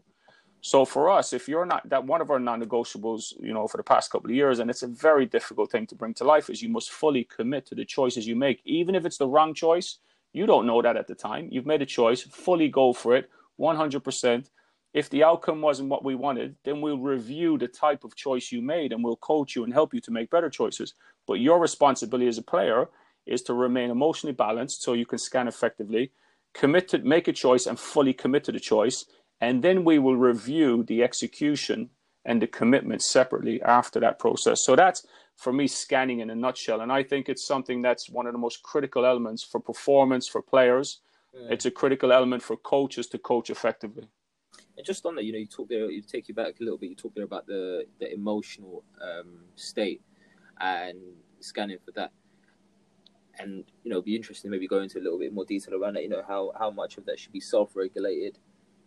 So for us, if you're not that one of our non-negotiables, you know, for the past couple of years, and it's a very difficult thing to bring to life, is you must fully commit to the choices you make, even if it's the wrong choice you don't know that at the time. You've made a choice, fully go for it, 100%. If the outcome wasn't what we wanted, then we'll review the type of choice you made and we'll coach you and help you to make better choices. But your responsibility as a player is to remain emotionally balanced so you can scan effectively, commit to make a choice and fully commit to the choice. And then we will review the execution and the commitment separately after that process. So that's for me scanning in a nutshell. And I think it's something that's one of the most critical elements for performance for players, Mm. It's a critical element for coaches to coach effectively.
And just on that, you know, you talk there, you take you back a little bit. You talk there about the the emotional um, state and scanning for that. And you know, it'd be interesting maybe go into a little bit more detail around that. You know, how how much of that should be self-regulated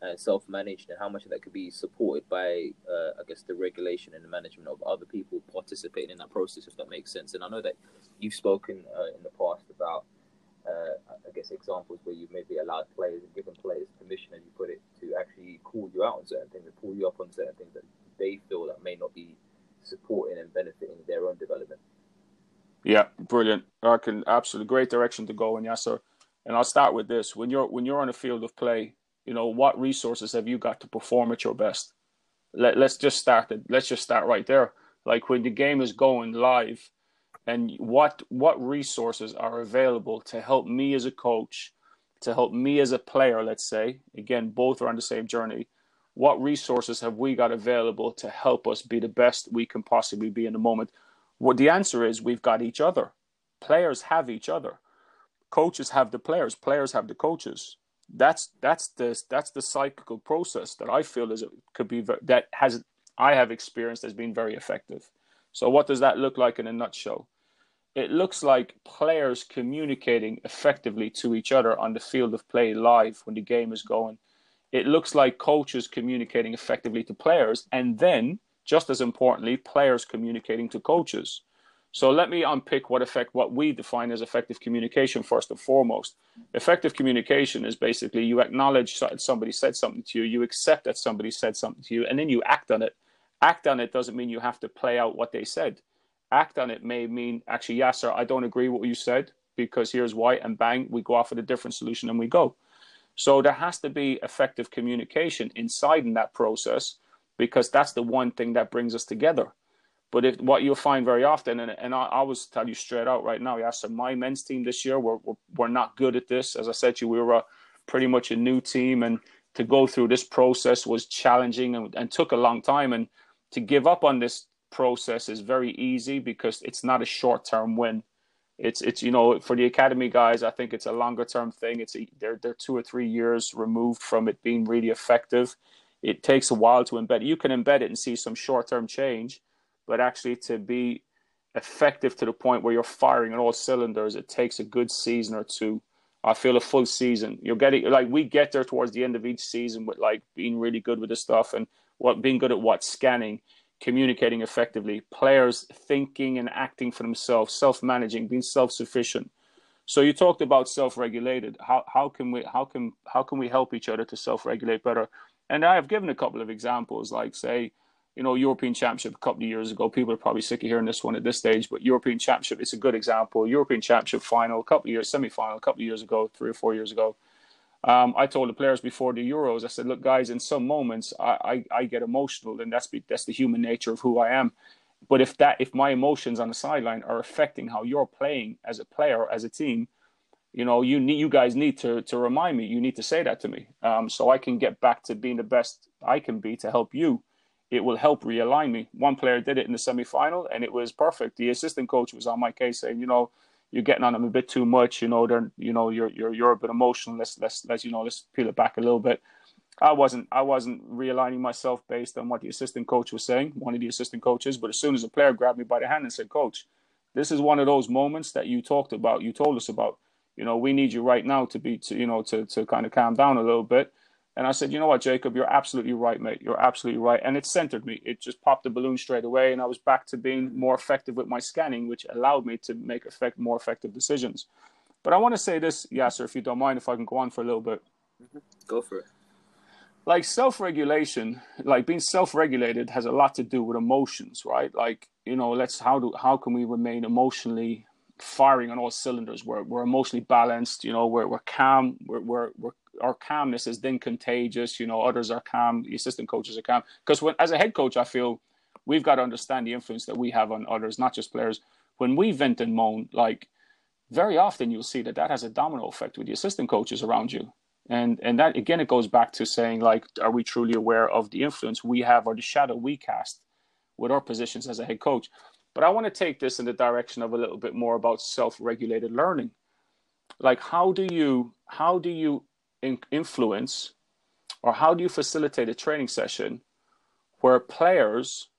and self-managed, and how much of that could be supported by, uh, I guess, the regulation and the management of other people participating in that process, if that makes sense. And I know that you've spoken uh, in the past about uh, I guess examples where you've maybe allowed players and given players permission, as you put it, to actually call you out on certain things and pull you up on certain things that they feel that may not be supporting and benefiting their own development.
Yeah, brilliant. I can absolutely great direction to go in, Yasser. And I'll start with this: when you're when you're on a field of play, you know what resources have you got to perform at your best? Let, let's just start it. Let's just start right there. Like when the game is going live, and what what resources are available to help me as a coach to help me as a player let's say again both are on the same journey what resources have we got available to help us be the best we can possibly be in the moment what the answer is we've got each other players have each other coaches have the players players have the coaches that's that's the that's the cyclical process that i feel is could be that has i have experienced as being very effective so what does that look like in a nutshell it looks like players communicating effectively to each other on the field of play live when the game is going. It looks like coaches communicating effectively to players, and then, just as importantly, players communicating to coaches. So let me unpick what effect what we define as effective communication first and foremost. Effective communication is basically you acknowledge that somebody said something to you, you accept that somebody said something to you, and then you act on it. Act on it doesn't mean you have to play out what they said act on it may mean actually, yes, sir, I don't agree with what you said because here's why, and bang, we go off with a different solution and we go. So there has to be effective communication inside in that process because that's the one thing that brings us together. But if what you'll find very often, and, and I, I was tell you straight out right now, Yasser, my men's team this year, we're, we're, we're not good at this. As I said to you, we were a, pretty much a new team, and to go through this process was challenging and, and took a long time. And to give up on this process is very easy because it's not a short term win. It's it's you know for the academy guys, I think it's a longer term thing. It's a, they're they're two or three years removed from it being really effective. It takes a while to embed. You can embed it and see some short term change, but actually to be effective to the point where you're firing on all cylinders, it takes a good season or two. I feel a full season. You're getting like we get there towards the end of each season with like being really good with the stuff and what being good at what scanning communicating effectively, players thinking and acting for themselves, self-managing, being self-sufficient. So you talked about self-regulated. How how can we how can how can we help each other to self-regulate better? And I have given a couple of examples, like say, you know, European Championship a couple of years ago. People are probably sick of hearing this one at this stage, but European Championship is a good example. European Championship final a couple of years, semi-final a couple of years ago, three or four years ago. Um, I told the players before the Euros, I said, look, guys, in some moments I, I, I get emotional, and that's that's the human nature of who I am. But if that if my emotions on the sideline are affecting how you're playing as a player, as a team, you know, you need you guys need to to remind me. You need to say that to me, um, so I can get back to being the best I can be to help you. It will help realign me. One player did it in the semi final and it was perfect. The assistant coach was on my case saying, you know, you're getting on them a bit too much. You know, they're you know you're you're you're a bit emotional. Let's let's let's you know let's peel it back a little bit. I wasn't I wasn't realigning myself based on what the assistant coach was saying, one of the assistant coaches. But as soon as the player grabbed me by the hand and said, "Coach, this is one of those moments that you talked about, you told us about. You know, we need you right now to be to you know to to kind of calm down a little bit." And I said, you know what, Jacob, you're absolutely right, mate. You're absolutely right. And it centered me. It just popped the balloon straight away. And I was back to being more effective with my scanning, which allowed me to make effect, more effective decisions. But I want to say this, Yasser, if you don't mind, if I can go on for a little bit.
Mm-hmm. Go for it.
Like self regulation, like being self regulated has a lot to do with emotions, right? Like, you know, let's, how do, how can we remain emotionally firing on all cylinders? We're, we're emotionally balanced, you know, we're, we're calm, we're, we're, we're our calmness is then contagious. You know, others are calm, the assistant coaches are calm. Because when as a head coach, I feel we've got to understand the influence that we have on others, not just players. When we vent and moan, like very often you'll see that that has a domino effect with the assistant coaches around you. And and that again, it goes back to saying like, are we truly aware of the influence we have or the shadow we cast with our positions as a head coach? But I want to take this in the direction of a little bit more about self-regulated learning. Like how do you how do you in- influence or how do you facilitate a training session where players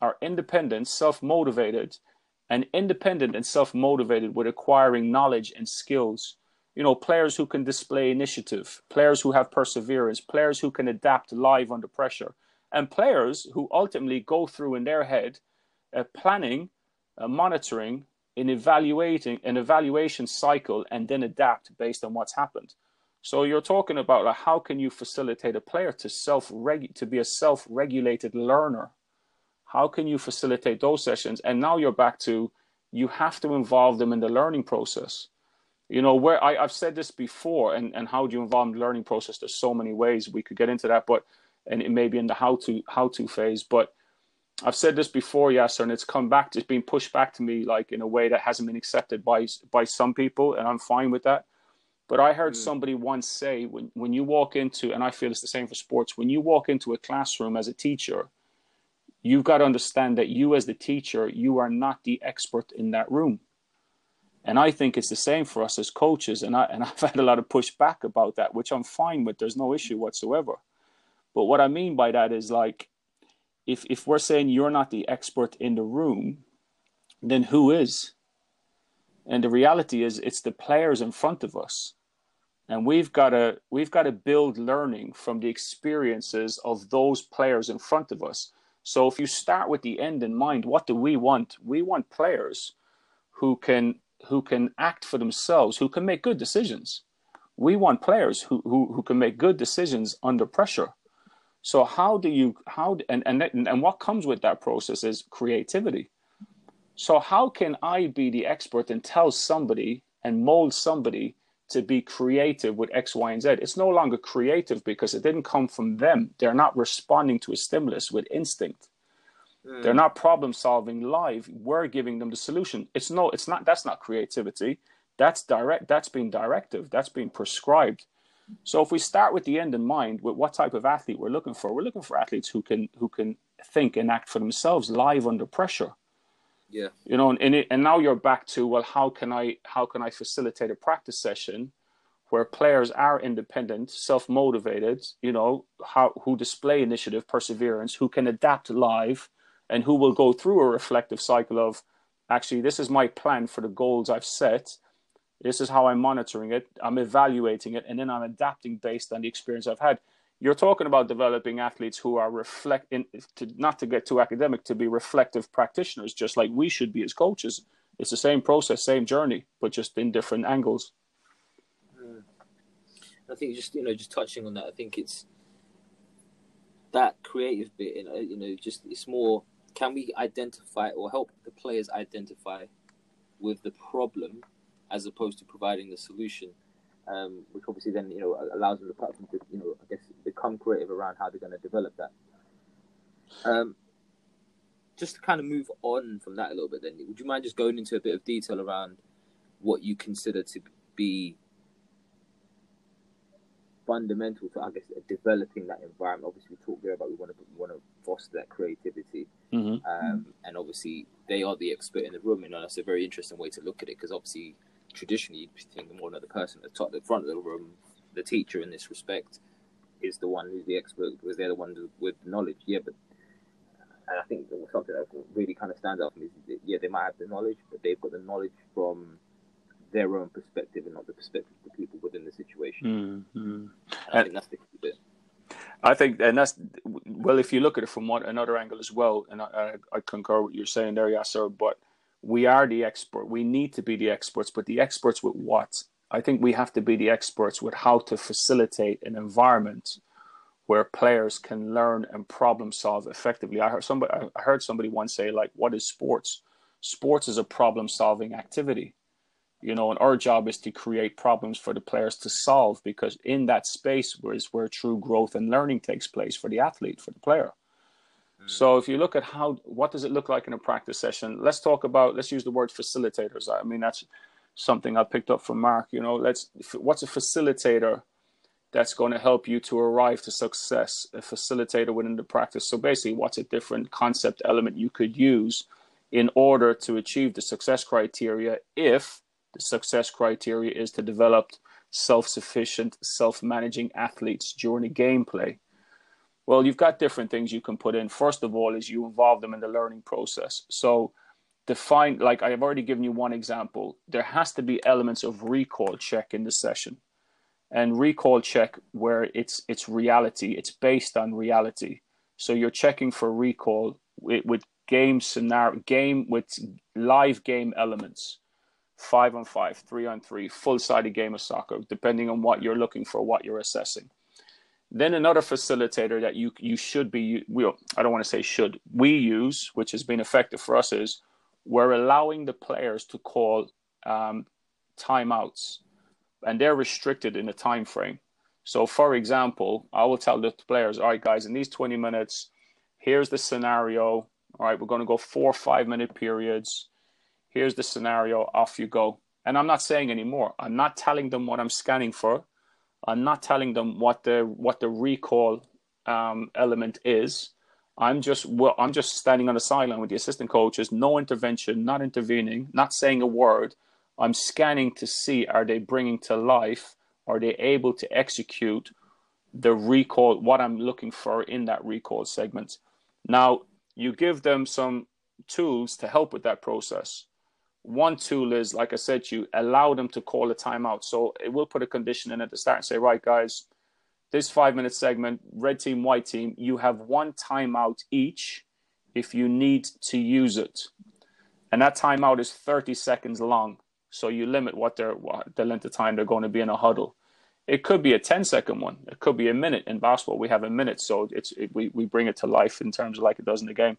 are independent, self-motivated, and independent and self-motivated with acquiring knowledge and skills? You know, players who can display initiative, players who have perseverance, players who can adapt live under pressure, and players who ultimately go through in their head uh, planning, uh, monitoring, in evaluating an evaluation cycle, and then adapt based on what's happened. So you're talking about like, how can you facilitate a player to self to be a self-regulated learner? How can you facilitate those sessions? And now you're back to you have to involve them in the learning process you know where I, have said this before and, and how do you involve in the learning process there's so many ways we could get into that but and it may be in the how to how to phase but i've said this before yes and it's come back it's been pushed back to me like in a way that hasn't been accepted by by some people and i'm fine with that but i heard mm. somebody once say when, when you walk into and i feel it's the same for sports when you walk into a classroom as a teacher you've got to understand that you as the teacher you are not the expert in that room and I think it's the same for us as coaches. And I and I've had a lot of pushback about that, which I'm fine with. There's no issue whatsoever. But what I mean by that is like if if we're saying you're not the expert in the room, then who is? And the reality is it's the players in front of us. And we've got to we've got to build learning from the experiences of those players in front of us. So if you start with the end in mind, what do we want? We want players who can who can act for themselves, who can make good decisions. We want players who, who, who can make good decisions under pressure. So how do you how and and and what comes with that process is creativity. So how can I be the expert and tell somebody and mold somebody to be creative with X, Y, and Z? It's no longer creative because it didn't come from them. They're not responding to a stimulus with instinct. Mm. They're not problem solving live. We're giving them the solution. It's no, it's not. That's not creativity. That's direct. That's being directive. That's being prescribed. So if we start with the end in mind, with what type of athlete we're looking for, we're looking for athletes who can who can think and act for themselves live under pressure.
Yeah.
You know, and and, it, and now you're back to well, how can I how can I facilitate a practice session where players are independent, self motivated, you know, how who display initiative, perseverance, who can adapt live, and who will go through a reflective cycle of actually this is my plan for the goals I've set. This is how I'm monitoring it. I'm evaluating it, and then I'm adapting based on the experience I've had. You're talking about developing athletes who are reflect in, to, not to get too academic, to be reflective practitioners, just like we should be as coaches. It's the same process, same journey, but just in different angles.
Mm. I think just you know, just touching on that, I think it's that creative bit. You know, you know, just it's more can we identify or help the players identify with the problem as opposed to providing the solution, um, which obviously then you know allows them the platform to you know I guess become creative around how they're going to develop that. Um, just to kind of move on from that a little bit, then would you mind just going into a bit of detail around what you consider to be fundamental to I guess developing that environment. Obviously, we talked there about we want to we want to foster that creativity, mm-hmm. um, and obviously they are the expert in the room, and that's a very interesting way to look at it because obviously traditionally you'd think more of the person at the top, the front of the room, the teacher in this respect, is the one who's the expert because they're the one with knowledge. Yeah, but and I think something that really kind of stands out for me is that, yeah, they might have the knowledge, but they've got the knowledge from their own perspective and not the perspective of the people within the situation. Mm-hmm. I and think that's the key bit.
I think, and that's well, if you look at it from one another angle as well, and I, I, I concur with what you're saying there, Yasser. But we are the expert. We need to be the experts, but the experts with what? I think we have to be the experts with how to facilitate an environment where players can learn and problem solve effectively. I heard somebody, I heard somebody once say, like, "What is sports? Sports is a problem solving activity." you know, and our job is to create problems for the players to solve because in that space is where true growth and learning takes place for the athlete, for the player. Mm. So if you look at how what does it look like in a practice session, let's talk about let's use the word facilitators. I mean that's something I picked up from Mark. You know, let's what's a facilitator that's going to help you to arrive to success? A facilitator within the practice. So basically, what's a different concept element you could use in order to achieve the success criteria if The success criteria is to develop self sufficient, self managing athletes during a gameplay. Well, you've got different things you can put in. First of all, is you involve them in the learning process. So, define, like I've already given you one example, there has to be elements of recall check in the session. And recall check where it's it's reality, it's based on reality. So you're checking for recall with, with game scenario, game with live game elements, five on five, three on three, full sided game of soccer, depending on what you're looking for, what you're assessing. Then another facilitator that you you should be we I don't want to say should we use, which has been effective for us, is we're allowing the players to call um, timeouts, and they're restricted in a time frame. So, for example, I will tell the players, all right, guys, in these 20 minutes, here's the scenario. All right, we're going to go four or five minute periods. Here's the scenario. Off you go. And I'm not saying anymore. I'm not telling them what I'm scanning for. I'm not telling them what the what the recall um, element is. I'm just well, I'm just standing on the sideline with the assistant coaches, no intervention, not intervening, not saying a word. I'm scanning to see are they bringing to life, are they able to execute the recall, what I'm looking for in that recall segment. Now, you give them some tools to help with that process. One tool is, like I said to you, allow them to call a timeout. So it will put a condition in at the start and say, right, guys, this five minute segment, red team, white team, you have one timeout each if you need to use it. And that timeout is 30 seconds long. So you limit what they're what, the length of time they're going to be in a huddle. It could be a 10 second one. It could be a minute. In basketball, we have a minute, so it's it, we we bring it to life in terms of like it does in the game.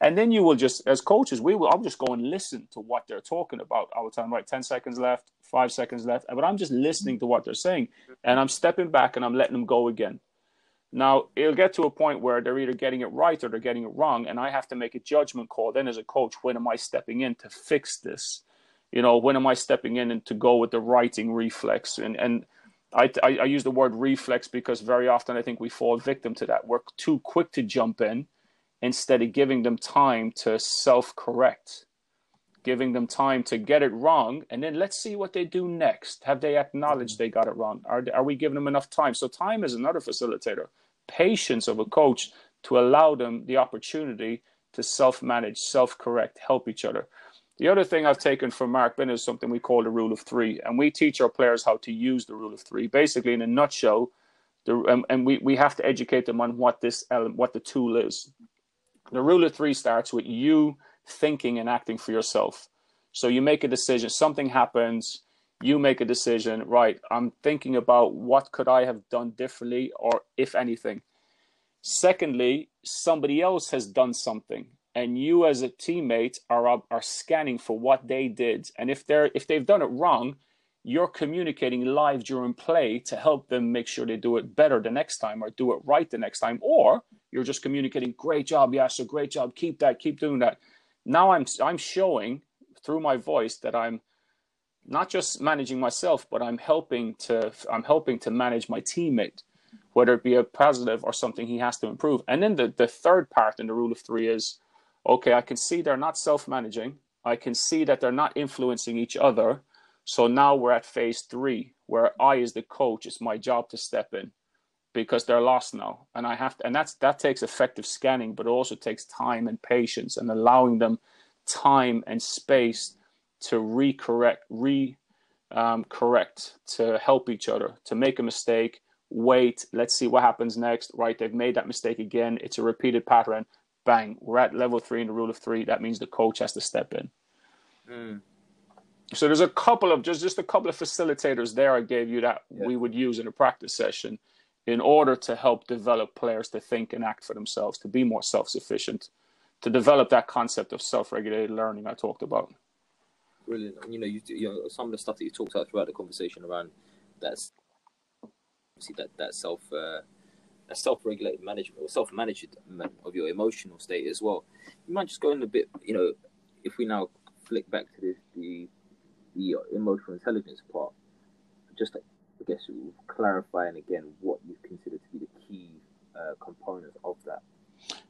And then you will just, as coaches, we will. I'll just go and listen to what they're talking about. Will tell them, right, 10 seconds left, five seconds left, but I'm just listening to what they're saying, and I'm stepping back and I'm letting them go again. Now it'll get to a point where they're either getting it right or they're getting it wrong, and I have to make a judgment call. Then, as a coach, when am I stepping in to fix this? You know, when am I stepping in and to go with the righting reflex? And and I, I, I use the word reflex because very often I think we fall victim to that. We're too quick to jump in instead of giving them time to self correct, giving them time to get it wrong, and then let's see what they do next. Have they acknowledged they got it wrong? Are, are we giving them enough time? So, time is another facilitator. Patience of a coach to allow them the opportunity to self manage, self correct, help each other. The other thing I've taken from Mark Ben is something we call the rule of three, and we teach our players how to use the rule of three. Basically, in a nutshell, the, and, we, we have to educate them on what this what the tool is. The rule of three starts with you thinking and acting for yourself. So you make a decision, something happens, you make a decision, right? I'm thinking about what could I have done differently or if anything. Secondly, somebody else has done something and you as a teammate are are scanning for what they did and if they're if they've done it wrong, you're communicating live during play to help them make sure they do it better the next time or do it right the next time or you're just communicating great job yes a great job keep that keep doing that. Now i'm i'm showing through my voice that i'm not just managing myself but i'm helping to i'm helping to manage my teammate whether it be a positive or something he has to improve. And then the, the third part in the rule of three is okay i can see they're not self-managing. I can see that they're not influencing each other so now we're at phase three, where I, as the coach, it's my job to step in because they're lost now, and I have to, and that's that takes effective scanning, but also takes time and patience and allowing them time and space to recorrect, re um, correct, to help each other, to make a mistake. Wait, let's see what happens next. Right, they've made that mistake again. It's a repeated pattern. Bang, we're at level three in the rule of three. That means the coach has to step in.
Mm.
So there's a couple of just just a couple of facilitators there I gave you that
Yeah.
we would use in a practice session in order to help develop players to think and act for themselves, to be more self-sufficient, to develop that concept of self-regulated learning I talked about.
Brilliant. And, you know, you, you know, some of the stuff that you talked about throughout the conversation around that's obviously that that self uh, that self-regulated management or self-management of your emotional state as well. You might just go in a bit. You know, if we now flick back to the the, the emotional intelligence part, just I guess clarifying again what you consider to be the key uh, components of that.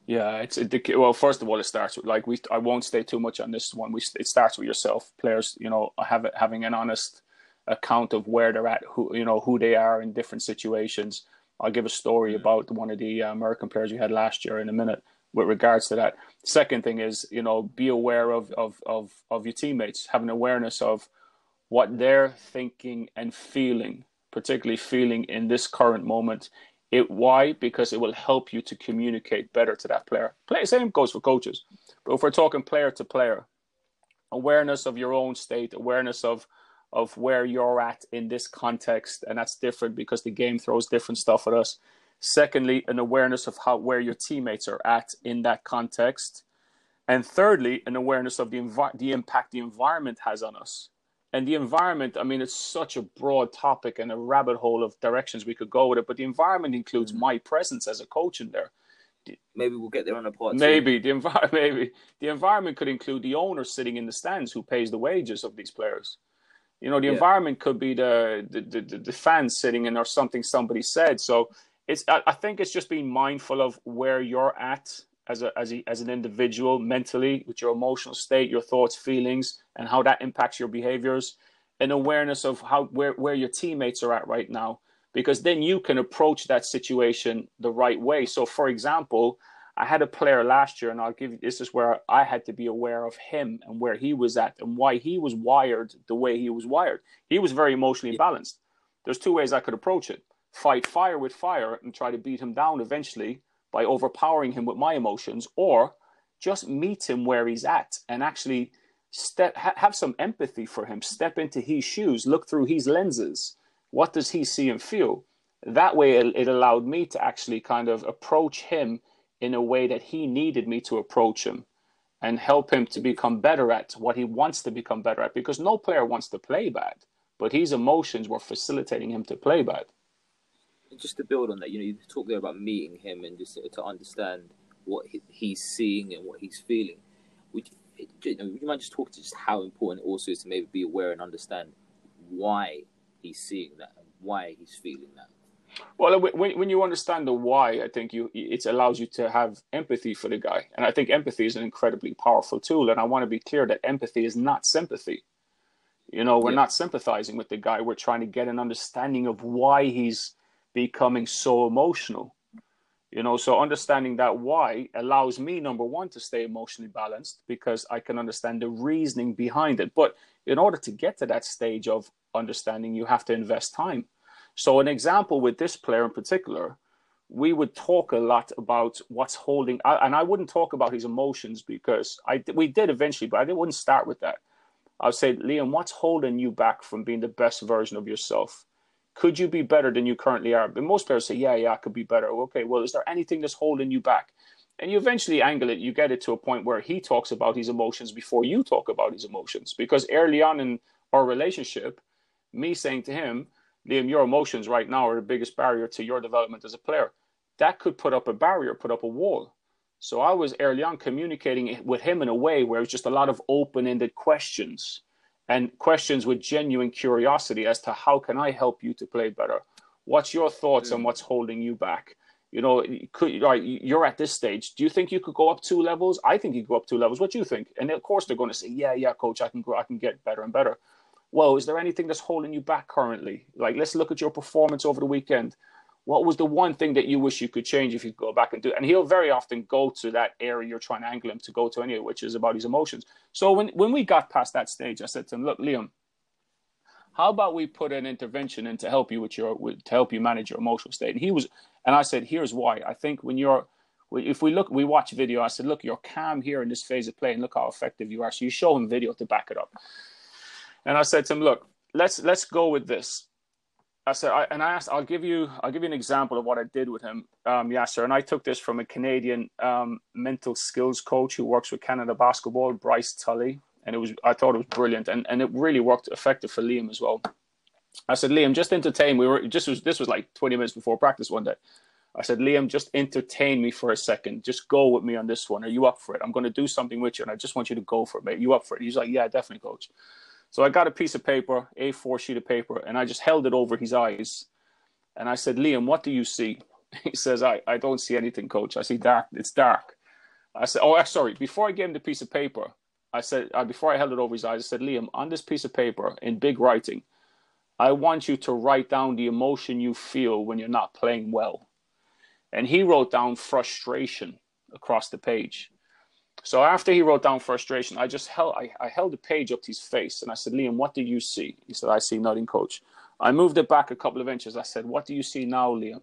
Yeah, it's it, well. First of all, it starts with like we. I won't stay too much on this one. We it starts with yourself. Players, you know, have having an honest account of where they're at, who you know who they are in different situations. I'll give a story mm-hmm. about one of the uh, American players we had last year in a minute with regards to that. Second thing is, you know, be aware of of of of your teammates, have an awareness of what they're thinking and feeling, particularly feeling in this current moment it why? Because it will help you to communicate better to that player. Play same goes for coaches. But if we're talking player to player, awareness of your own state, awareness of of where you're at in this context, and that's different because the game throws different stuff at us. Secondly, an awareness of how where your teammates are at in that context, and thirdly, an awareness of the envi- the impact the environment has on us. And the environment i mean it's such a broad topic and a rabbit hole of directions we could go with it but the environment includes mm-hmm. my presence as a coach in there.
Maybe we'll get there on a part
maybe the environment maybe. The environment could include the owner sitting in the stands who pays the wages of these players. You know the yeah. environment could be the the, the the fans sitting in or something somebody said. So it's I, I think it's just being mindful of where you're at as a as a, as an individual mentally with your emotional state your thoughts feelings and how that impacts your behaviors an awareness of how where, where your teammates are at right now because then you can approach that situation the right way. So for example i had a player last year and i'll give you this is where i had to be aware of him and where he was at and why he was wired the way he was wired. He was very emotionally balanced. There's two ways i could approach it fight fire with fire and try to beat him down eventually by overpowering him with my emotions or just meet him where he's at and actually step ha- have some empathy for him step into his shoes look through his lenses. What does he see and feel? That way it, it allowed me to actually kind of approach him in a way that he needed me to approach him and help him to become better at what he wants to become better at because no player wants to play bad but his emotions were facilitating him to play bad
just to build on that, you know, you talk there about meeting him and just to understand what he's seeing and what he's feeling. Would you, know, would you mind just talking to just how important it also is to maybe be aware and understand why he's seeing that and why he's feeling that?
Well, when when you understand the why, I think you it allows you to have empathy for the guy, and I think empathy is an incredibly powerful tool. And I want to be clear that empathy is not sympathy. You know, we're yeah. not sympathizing with the guy. We're trying to get an understanding of why he's becoming so emotional. You know, so understanding that why allows me, number one, to stay emotionally balanced because I can understand the reasoning behind it. But in order to get to that stage of understanding, you have to invest time. So, an example with this player in particular, we would talk a lot about what's holding, and I wouldn't talk about his emotions because I we did eventually, but I wouldn't start with that. I would say, Liam, what's holding you back from being the best version of yourself? Could you be better than you currently are? But most players say, yeah, yeah, I could be better. Okay, well, is there anything that's holding you back? And you eventually angle it, you get it to a point where he talks about his emotions before you talk about his emotions. Because early on in our relationship, me saying to him, Liam, your emotions right now are the biggest barrier to your development as a player. That could put up a barrier, put up a wall. So I was early on communicating with him in a way where it was just a lot of open ended questions and questions with genuine curiosity as to how can I help you to play better? What's your thoughts mm. on what's holding you back? You know, could, right, you're at this stage. Do you think you could go up two levels? I think you go up two levels. What do you think? And of course, they're going to say, "Yeah, yeah, coach, I can grow, I can get better and better." Well, is there anything that's holding you back currently? Like, let's look at your performance over the weekend what was the one thing that you wish you could change if you go back and do it? And he'll very often go to that area you're trying to angle him to go to anyway, which is about his emotions. So when, when we got past that stage, I said to him, look, Liam, how about we put an intervention in to help you with your, with, to help you manage your emotional state? And he was, and I said, here's why. I think when you're, if we look, we watch video, I said, look, you're calm here in this phase of play and look how effective you are. So you show him video to back it up. And I said to him, look, let's, let's go with this I said, I, and I asked, I'll give you, I'll give you an example of what I did with him, um, Yasser. And I took this from a Canadian um, mental skills coach who works with Canada Basketball, Bryce Tully, and it was, I thought it was brilliant, and and it really worked effective for Liam as well. I said, Liam, just entertain. We were just was this was like 20 minutes before practice one day. I said, Liam, just entertain me for a second. Just go with me on this one. Are you up for it? I'm going to do something with you, and I just want you to go for it, mate. You up for it? He's like, Yeah, definitely, coach. So I got a piece of paper, A4 sheet of paper, and I just held it over his eyes. And I said, Liam, what do you see? He says, I, I don't see anything, coach. I see dark. It's dark. I said, oh, sorry. Before I gave him the piece of paper, I said, uh, before I held it over his eyes, I said, Liam, on this piece of paper in big writing, I want you to write down the emotion you feel when you're not playing well. And he wrote down frustration across the page. So after he wrote down frustration, I just held I, I held the page up to his face and I said, Liam, what do you see? He said, I see nothing, coach. I moved it back a couple of inches. I said, What do you see now, Liam?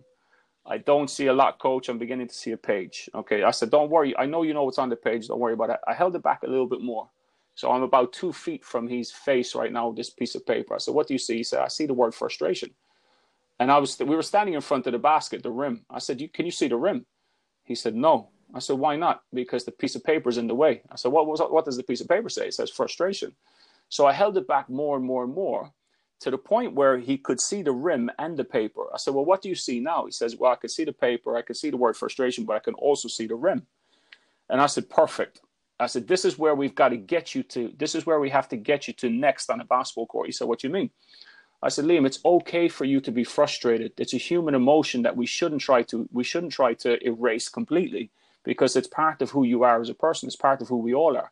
I don't see a lot, coach. I'm beginning to see a page. Okay. I said, Don't worry. I know you know what's on the page. Don't worry about it. I held it back a little bit more. So I'm about two feet from his face right now, this piece of paper. I said, What do you see? He said, I see the word frustration. And I was we were standing in front of the basket, the rim. I said, you, Can you see the rim? He said, No. I said, Why not? Because the piece of paper is in the way. I said, What what does the piece of paper say? It says frustration. So I held it back more and more and more to the point where he could see the rim and the paper. I said, Well, what do you see now? He says, Well, I can see the paper, I can see the word frustration, but I can also see the rim. And I said, Perfect. I said, This is where we've got to get you to. This is where we have to get you to next on a basketball court. He said, What do you mean? I said, Liam, it's okay for you to be frustrated. It's a human emotion that we shouldn't try to we shouldn't try to erase completely because it's part of who you are as a person. It's part of who we all are.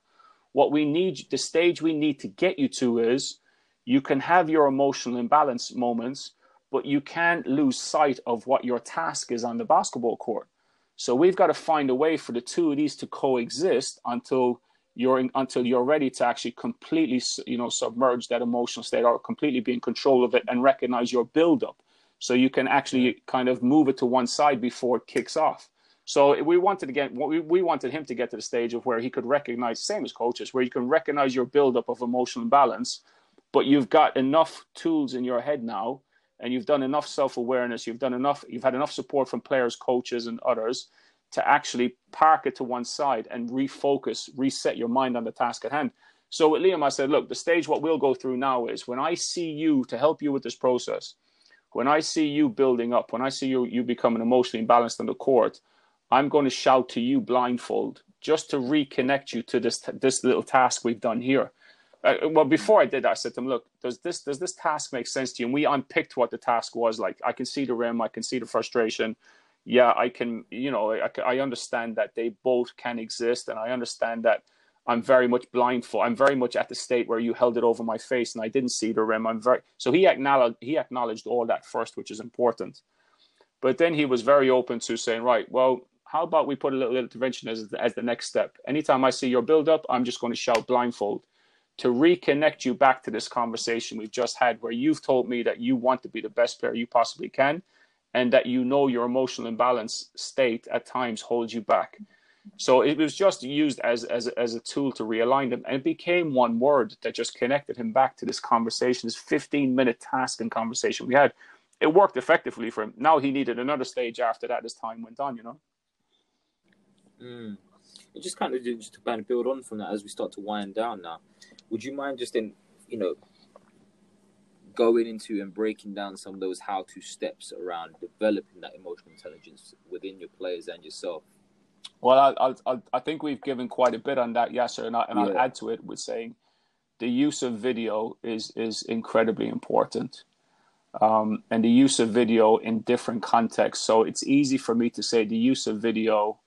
What we need, the stage we need to get you to is you can have your emotional imbalance moments, but you can't lose sight of what your task is on the basketball court. So we've got to find a way for the two of these to coexist until you're in, until you're ready to actually completely, you know, submerge that emotional state or completely be in control of it and recognize your buildup. So you can actually kind of move it to one side before it kicks off. So we wanted get we, we wanted him to get to the stage of where he could recognize, same as coaches, where you can recognize your buildup of emotional imbalance but you've got enough tools in your head now and you've done enough self-awareness you've done enough you've had enough support from players coaches and others to actually park it to one side and refocus reset your mind on the task at hand. So with liam i said look the stage what we'll go through now is when i see you to help you with this process when i see you building up when i see you you becoming emotionally balanced on the court i'm going to shout to you blindfold just to reconnect you to this this little task we've done here uh, well, before I did that, I said to him, "Look, does this does this task make sense to you?" And we unpicked what the task was. Like, I can see the rim, I can see the frustration. Yeah, I can. You know, I, I understand that they both can exist, and I understand that I'm very much blindfold. I'm very much at the state where you held it over my face and I didn't see the rim. I'm very so he acknowledged he acknowledged all that first, which is important. But then he was very open to saying, right, well, how about we put a little intervention as as the next step? Anytime I see your build up, I'm just going to shout blindfold to reconnect you back to this conversation we've just had, where you've told me that you want to be the best player you possibly can, and that you know your emotional imbalance state at times holds you back. So it was just used as, as, as a tool to realign them. And it became one word that just connected him back to this conversation, this 15 minute task and conversation we had. It worked effectively for him. Now he needed another stage after that as time went on, you know?
Mm. And just kind of just to kind of build on from that as we start to wind down now would you mind just in you know going into and breaking down some of those how to steps around developing that emotional intelligence within your players and yourself?
Well, I, I, I think we've given quite a bit on that, yes, sir, and, I, and yeah. I'll add to it with saying the use of video is is incredibly important, um, and the use of video in different contexts. So it's easy for me to say the use of video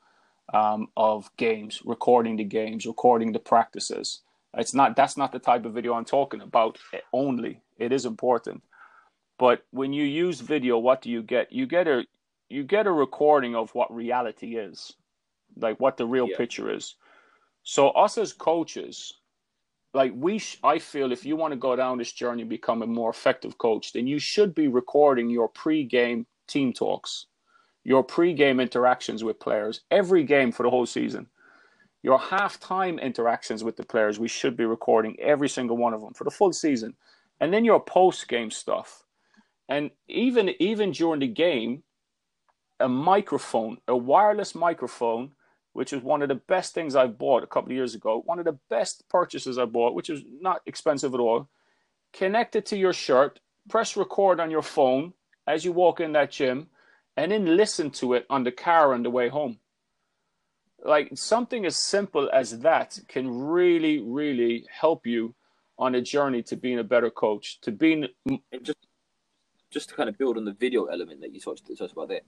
um, of games, recording the games, recording the practices. It's not that's not the type of video I'm talking about only. It is important. But when you use video, what do you get? You get a you get a recording of what reality is. Like what the real yeah. picture is. So us as coaches, like we sh- I feel if you want to go down this journey and become a more effective coach, then you should be recording your pre-game team talks, your pre-game interactions with players every game for the whole season. Your halftime interactions with the players, we should be recording every single one of them for the full season. And then your post game stuff. And even even during the game, a microphone, a wireless microphone, which is one of the best things I bought a couple of years ago, one of the best purchases I bought, which is not expensive at all. Connect it to your shirt, press record on your phone as you walk in that gym, and then listen to it on the car on the way home like something as simple as that can really really help you on a journey to being a better coach to being
just just to kind of build on the video element that you talked, talked about there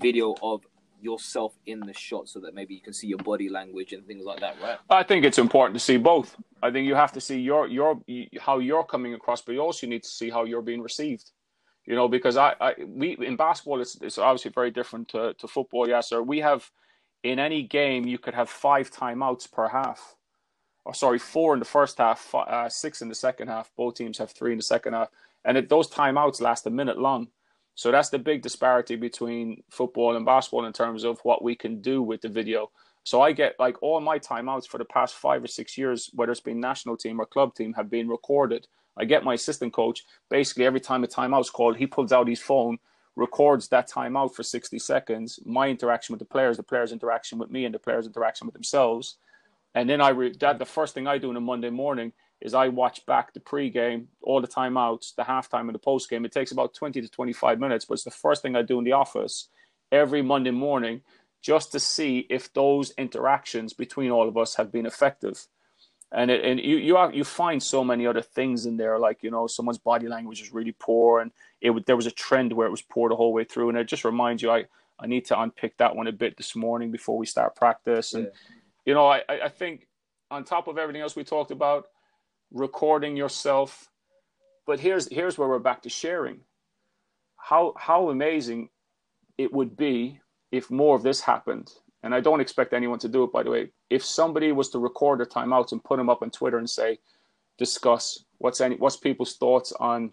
video of yourself in the shot so that maybe you can see your body language and things like that, right?
I think it's important to see both. I think you have to see your your how you're coming across, but you also need to see how you're being received. You know, because I, I we in basketball it's it's obviously very different to, to football. Yes, sir. We have in any game you could have five timeouts per half. Or sorry, four in the first half, uh, six in the second half. Both teams have three in the second half, and it, those timeouts last a minute long. So that's the big disparity between football and basketball in terms of what we can do with the video. So I get like all my timeouts for the past five or six years, whether it's been national team or club team, have been recorded. I get my assistant coach basically every time a timeout's called, he pulls out his phone, records that timeout for 60 seconds, my interaction with the players, the players' interaction with me, and the players' interaction with themselves. And then I re- that the first thing I do on a Monday morning is I watch back the pre-game, all the timeouts, the halftime, and the post-game. It takes about 20 to 25 minutes, but it's the first thing I do in the office every Monday morning just to see if those interactions between all of us have been effective. And it, and you you are, you find so many other things in there, like you know someone's body language is really poor, and it there was a trend where it was poor the whole way through, and it just reminds you I I need to unpick that one a bit this morning before we start practice, and yeah. you know I I think on top of everything else we talked about, recording yourself. But here's here's where we're back to sharing. How how amazing it would be if more of this happened. And I don't expect anyone to do it, by the way. If somebody was to record their timeouts and put them up on Twitter and say, discuss what's any what's people's thoughts on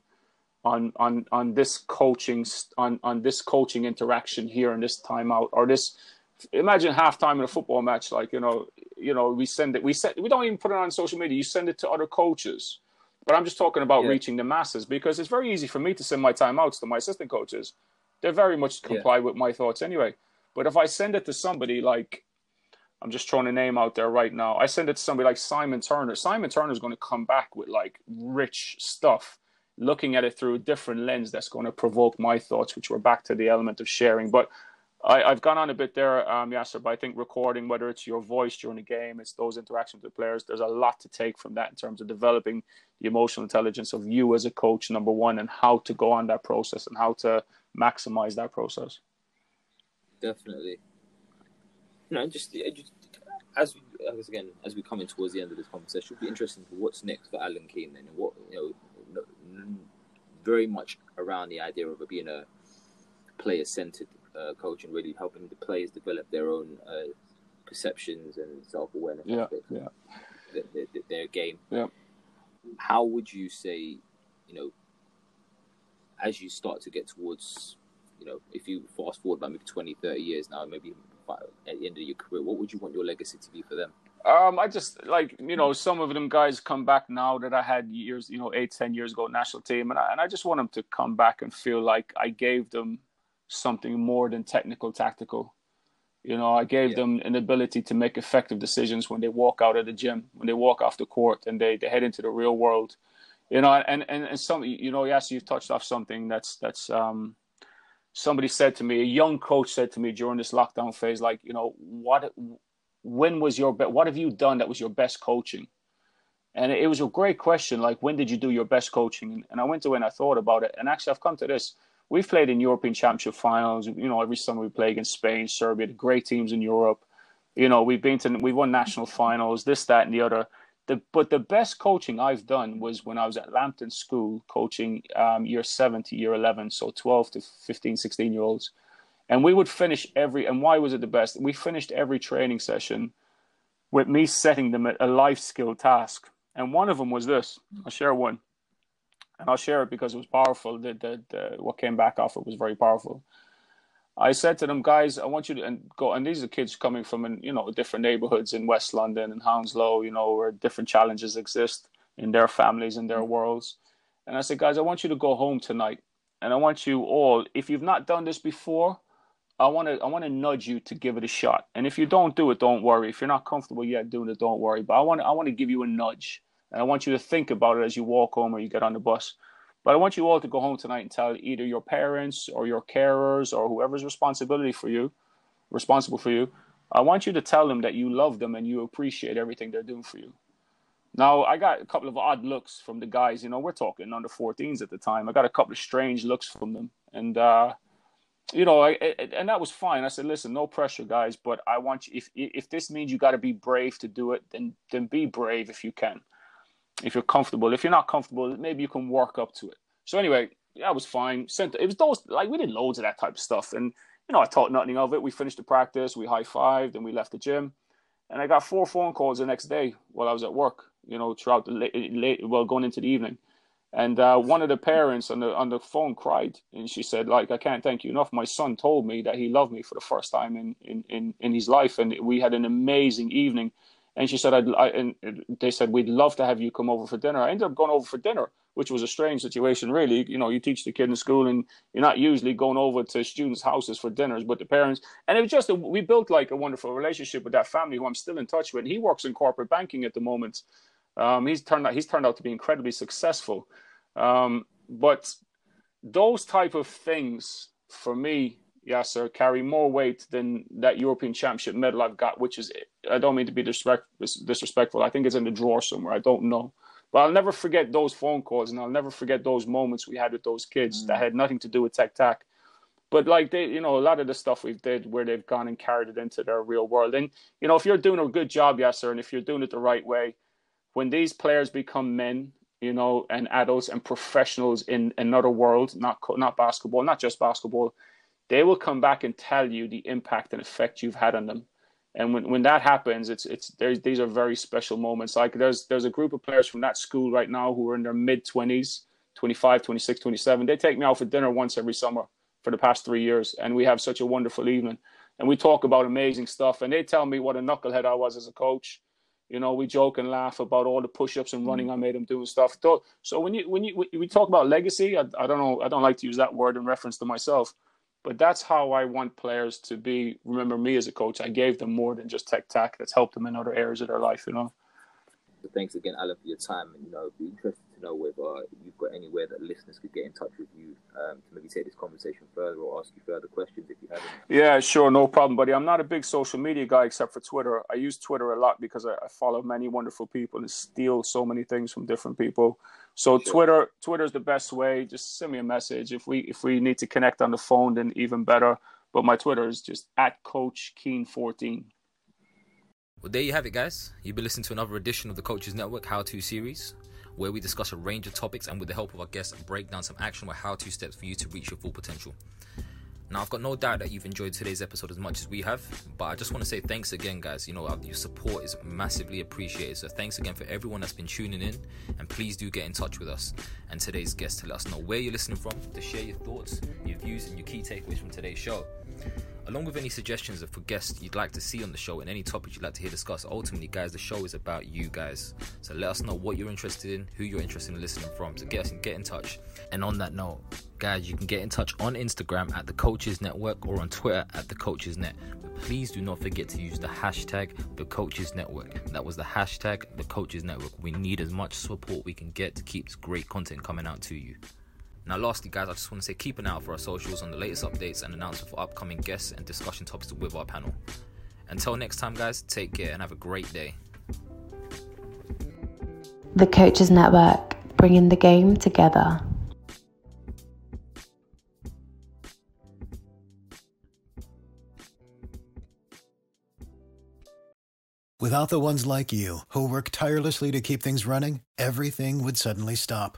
on on on this coaching on on this coaching interaction here in this timeout or this imagine halftime in a football match like you know you know we send it we send we don't even put it on social media you send it to other coaches but i'm just talking about yeah. reaching the masses because it's very easy for me to send my timeouts to my assistant coaches they very much comply yeah. with my thoughts anyway but if i send it to somebody like i'm just throwing a name out there right now. I send it to somebody like simon turner. Simon turner is going to come back with like rich stuff looking at it through a different lens that's going to provoke my thoughts which we're back to the element of sharing. But I, have gone on a bit there, um, Yasser, but I think recording, whether it's your voice during the game, it's those interactions with players, there's a lot to take from that in terms of developing the emotional intelligence of you as a coach, number one, and how to go on that process and how to maximize that process.
Definitely. You know, just, just as we, as again, as we come in towards the end of this conversation, it'll be interesting for what's next for Alan Keane and what, you know, very much around the idea of being a player centered uh, coach and really helping the players develop their own uh, perceptions and self awareness
yeah, yeah.
Their, their, their, game.
Yeah.
How would you say, you know, as you start to get towards, know, if you fast forward by maybe 20, 30 years now, maybe at the end of your career, what would you want your legacy to be for them?
Um, I just like you know some of them guys come back now that I had years you know eight ten years ago national team and I, and I just want them to come back and feel like I gave them something more than technical tactical. You know, I gave yeah. them an ability to make effective decisions when they walk out of the gym, when they walk off the court, and they, they head into the real world. You know, and, and, and some, you know, yes, you've touched off something that's that's um, somebody said to me, a young coach said to me during this lockdown phase, like, you know, what, when was your best? What have you done that was your best coaching? And it was a great question. Like, when did you do your best coaching? And I went away and I thought about it. And actually, I've come to this we've played in European Championship finals. You know, every summer we play against Spain, Serbia, the great teams in Europe. You know, we've been to we won national finals, this, that, and the other. The, but the best coaching I've done was when I was at Lampton School coaching um, year seven to year 11, so 12 to 15, 16 year olds. And we would finish every, and why was it the best? We finished every training session with me setting them a life skill task. And one of them was this I'll share one and I'll share it because it was powerful. The, the, the, what came back off it was very powerful. I said to them, guys, I want you to and go. And these are kids coming from, you know, different neighborhoods in West London and Hounslow, you know, where different challenges exist in their families and their worlds. And I said, guys, I want you to go home tonight, and I want you all, if you've not done this before, I want to I want to nudge you to give it a shot. And if you don't do it, don't worry. If you're not comfortable yet doing it, don't worry. But I want I want to give you a nudge. And I want you to think about it as you walk home or you get on the bus. But I want you all to go home tonight and tell either your parents or your carers or whoever's responsibility for you, responsible for you. I want you to tell them that you love them and you appreciate everything they're doing for you. Now, I got a couple of odd looks from the guys. You know, we're talking under 14s at the time. I got a couple of strange looks from them, and uh, you know, I, and that was fine. I said, listen, no pressure, guys, but I want you. If if this means you got to be brave to do it, then then be brave if you can. If you're comfortable, if you're not comfortable, maybe you can work up to it. So anyway, that was fine. Sent it was those like we did loads of that type of stuff, and you know, I thought nothing of it. We finished the practice, we high fived, and we left the gym. And I got four phone calls the next day while I was at work. You know, throughout the late, late well, going into the evening and uh, one of the parents on the on the phone cried, and she said, "Like I can't thank you enough. My son told me that he loved me for the first time in in in, in his life, and we had an amazing evening." And she said, I'd, I, and they said, we'd love to have you come over for dinner. I ended up going over for dinner, which was a strange situation, really. You know, you teach the kid in school and you're not usually going over to students' houses for dinners, but the parents, and it was just, a, we built like a wonderful relationship with that family who I'm still in touch with. And He works in corporate banking at the moment. Um, he's turned out he's turned out to be incredibly successful. Um, but those type of things for me, Yasser, carry more weight than that European Championship medal I've got, which is I don't mean to be disrespectful. I think it's in the drawer somewhere. I don't know. But I'll never forget those phone calls, and I'll never forget those moments we had with those kids mm. that had nothing to do with tech tac. But like they, you know, a lot of the stuff we've did where they've gone and carried it into their real world. And you know, if you're doing a good job, Yasser, and if you're doing it the right way, when these players become men, you know, and adults and professionals in another world, not not basketball, not just basketball, they will come back and tell you the impact and effect you've had on them. And when, when that happens, it's it's these are very special moments. Like there's there's a group of players from that school right now who are in their mid 20s, 25, 26, 27. They take me out for dinner once every summer for the past three years, and we have such a wonderful evening. And we talk about amazing stuff, and they tell me what a knucklehead I was as a coach you know, we joke and laugh about all the push-ups and running mm. I made them do and stuff. So when you when you when we talk about legacy, I, I don't know, I don't like to use that word in reference to myself, but that's how I want players to be. Remember me as a coach. I gave them more than just tech tac. That's helped them in other areas of their life. You know.
Thanks again, Alan, for your time. And you know, be interested to know whether you've got anywhere that listeners could get in touch with you um, to maybe take this conversation further or ask you further questions if you have any.
Yeah, sure, no problem, buddy. I'm not a big social media guy except for Twitter. I use Twitter a lot because I, I follow many wonderful people and steal so many things from different people. So sure. Twitter, Twitter is the best way. Just send me a message if we if we need to connect on the phone, then even better. But my Twitter is just at Coach Keane 14.
Well, there you have it, guys. You've been listening to another edition of the Coaches Network How To series, where we discuss a range of topics and, with the help of our guests, break down some actionable how to steps for you to reach your full potential. Now, I've got no doubt that you've enjoyed today's episode as much as we have, but I just want to say thanks again, guys. You know, uh, your support is massively appreciated. So, thanks again for everyone that's been tuning in, and please do get in touch with us and today's guest to let us know where you're listening from, to share your thoughts, your views, and your key takeaways from today's show along with any suggestions for guests you'd like to see on the show and any topics you'd like to hear discussed. Ultimately, guys, the show is about you guys. So let us know what you're interested in, who you're interested in listening from. So get us get in touch. And on that note, guys, you can get in touch on Instagram at the Coaches Network or on Twitter at the Coaches Net. But please do not forget to use the hashtag the Coaches Network. That was the hashtag the Coaches Network. We need as much support we can get to keep great content coming out to you. Now, lastly, guys, I just want to say keep an eye out for our socials on the latest updates and announcements for upcoming guests and discussion topics with our panel. Until next time, guys, take care and have a great day.
The Coaches Network, bringing the game together.
Without the ones like you, who work tirelessly to keep things running, everything would suddenly stop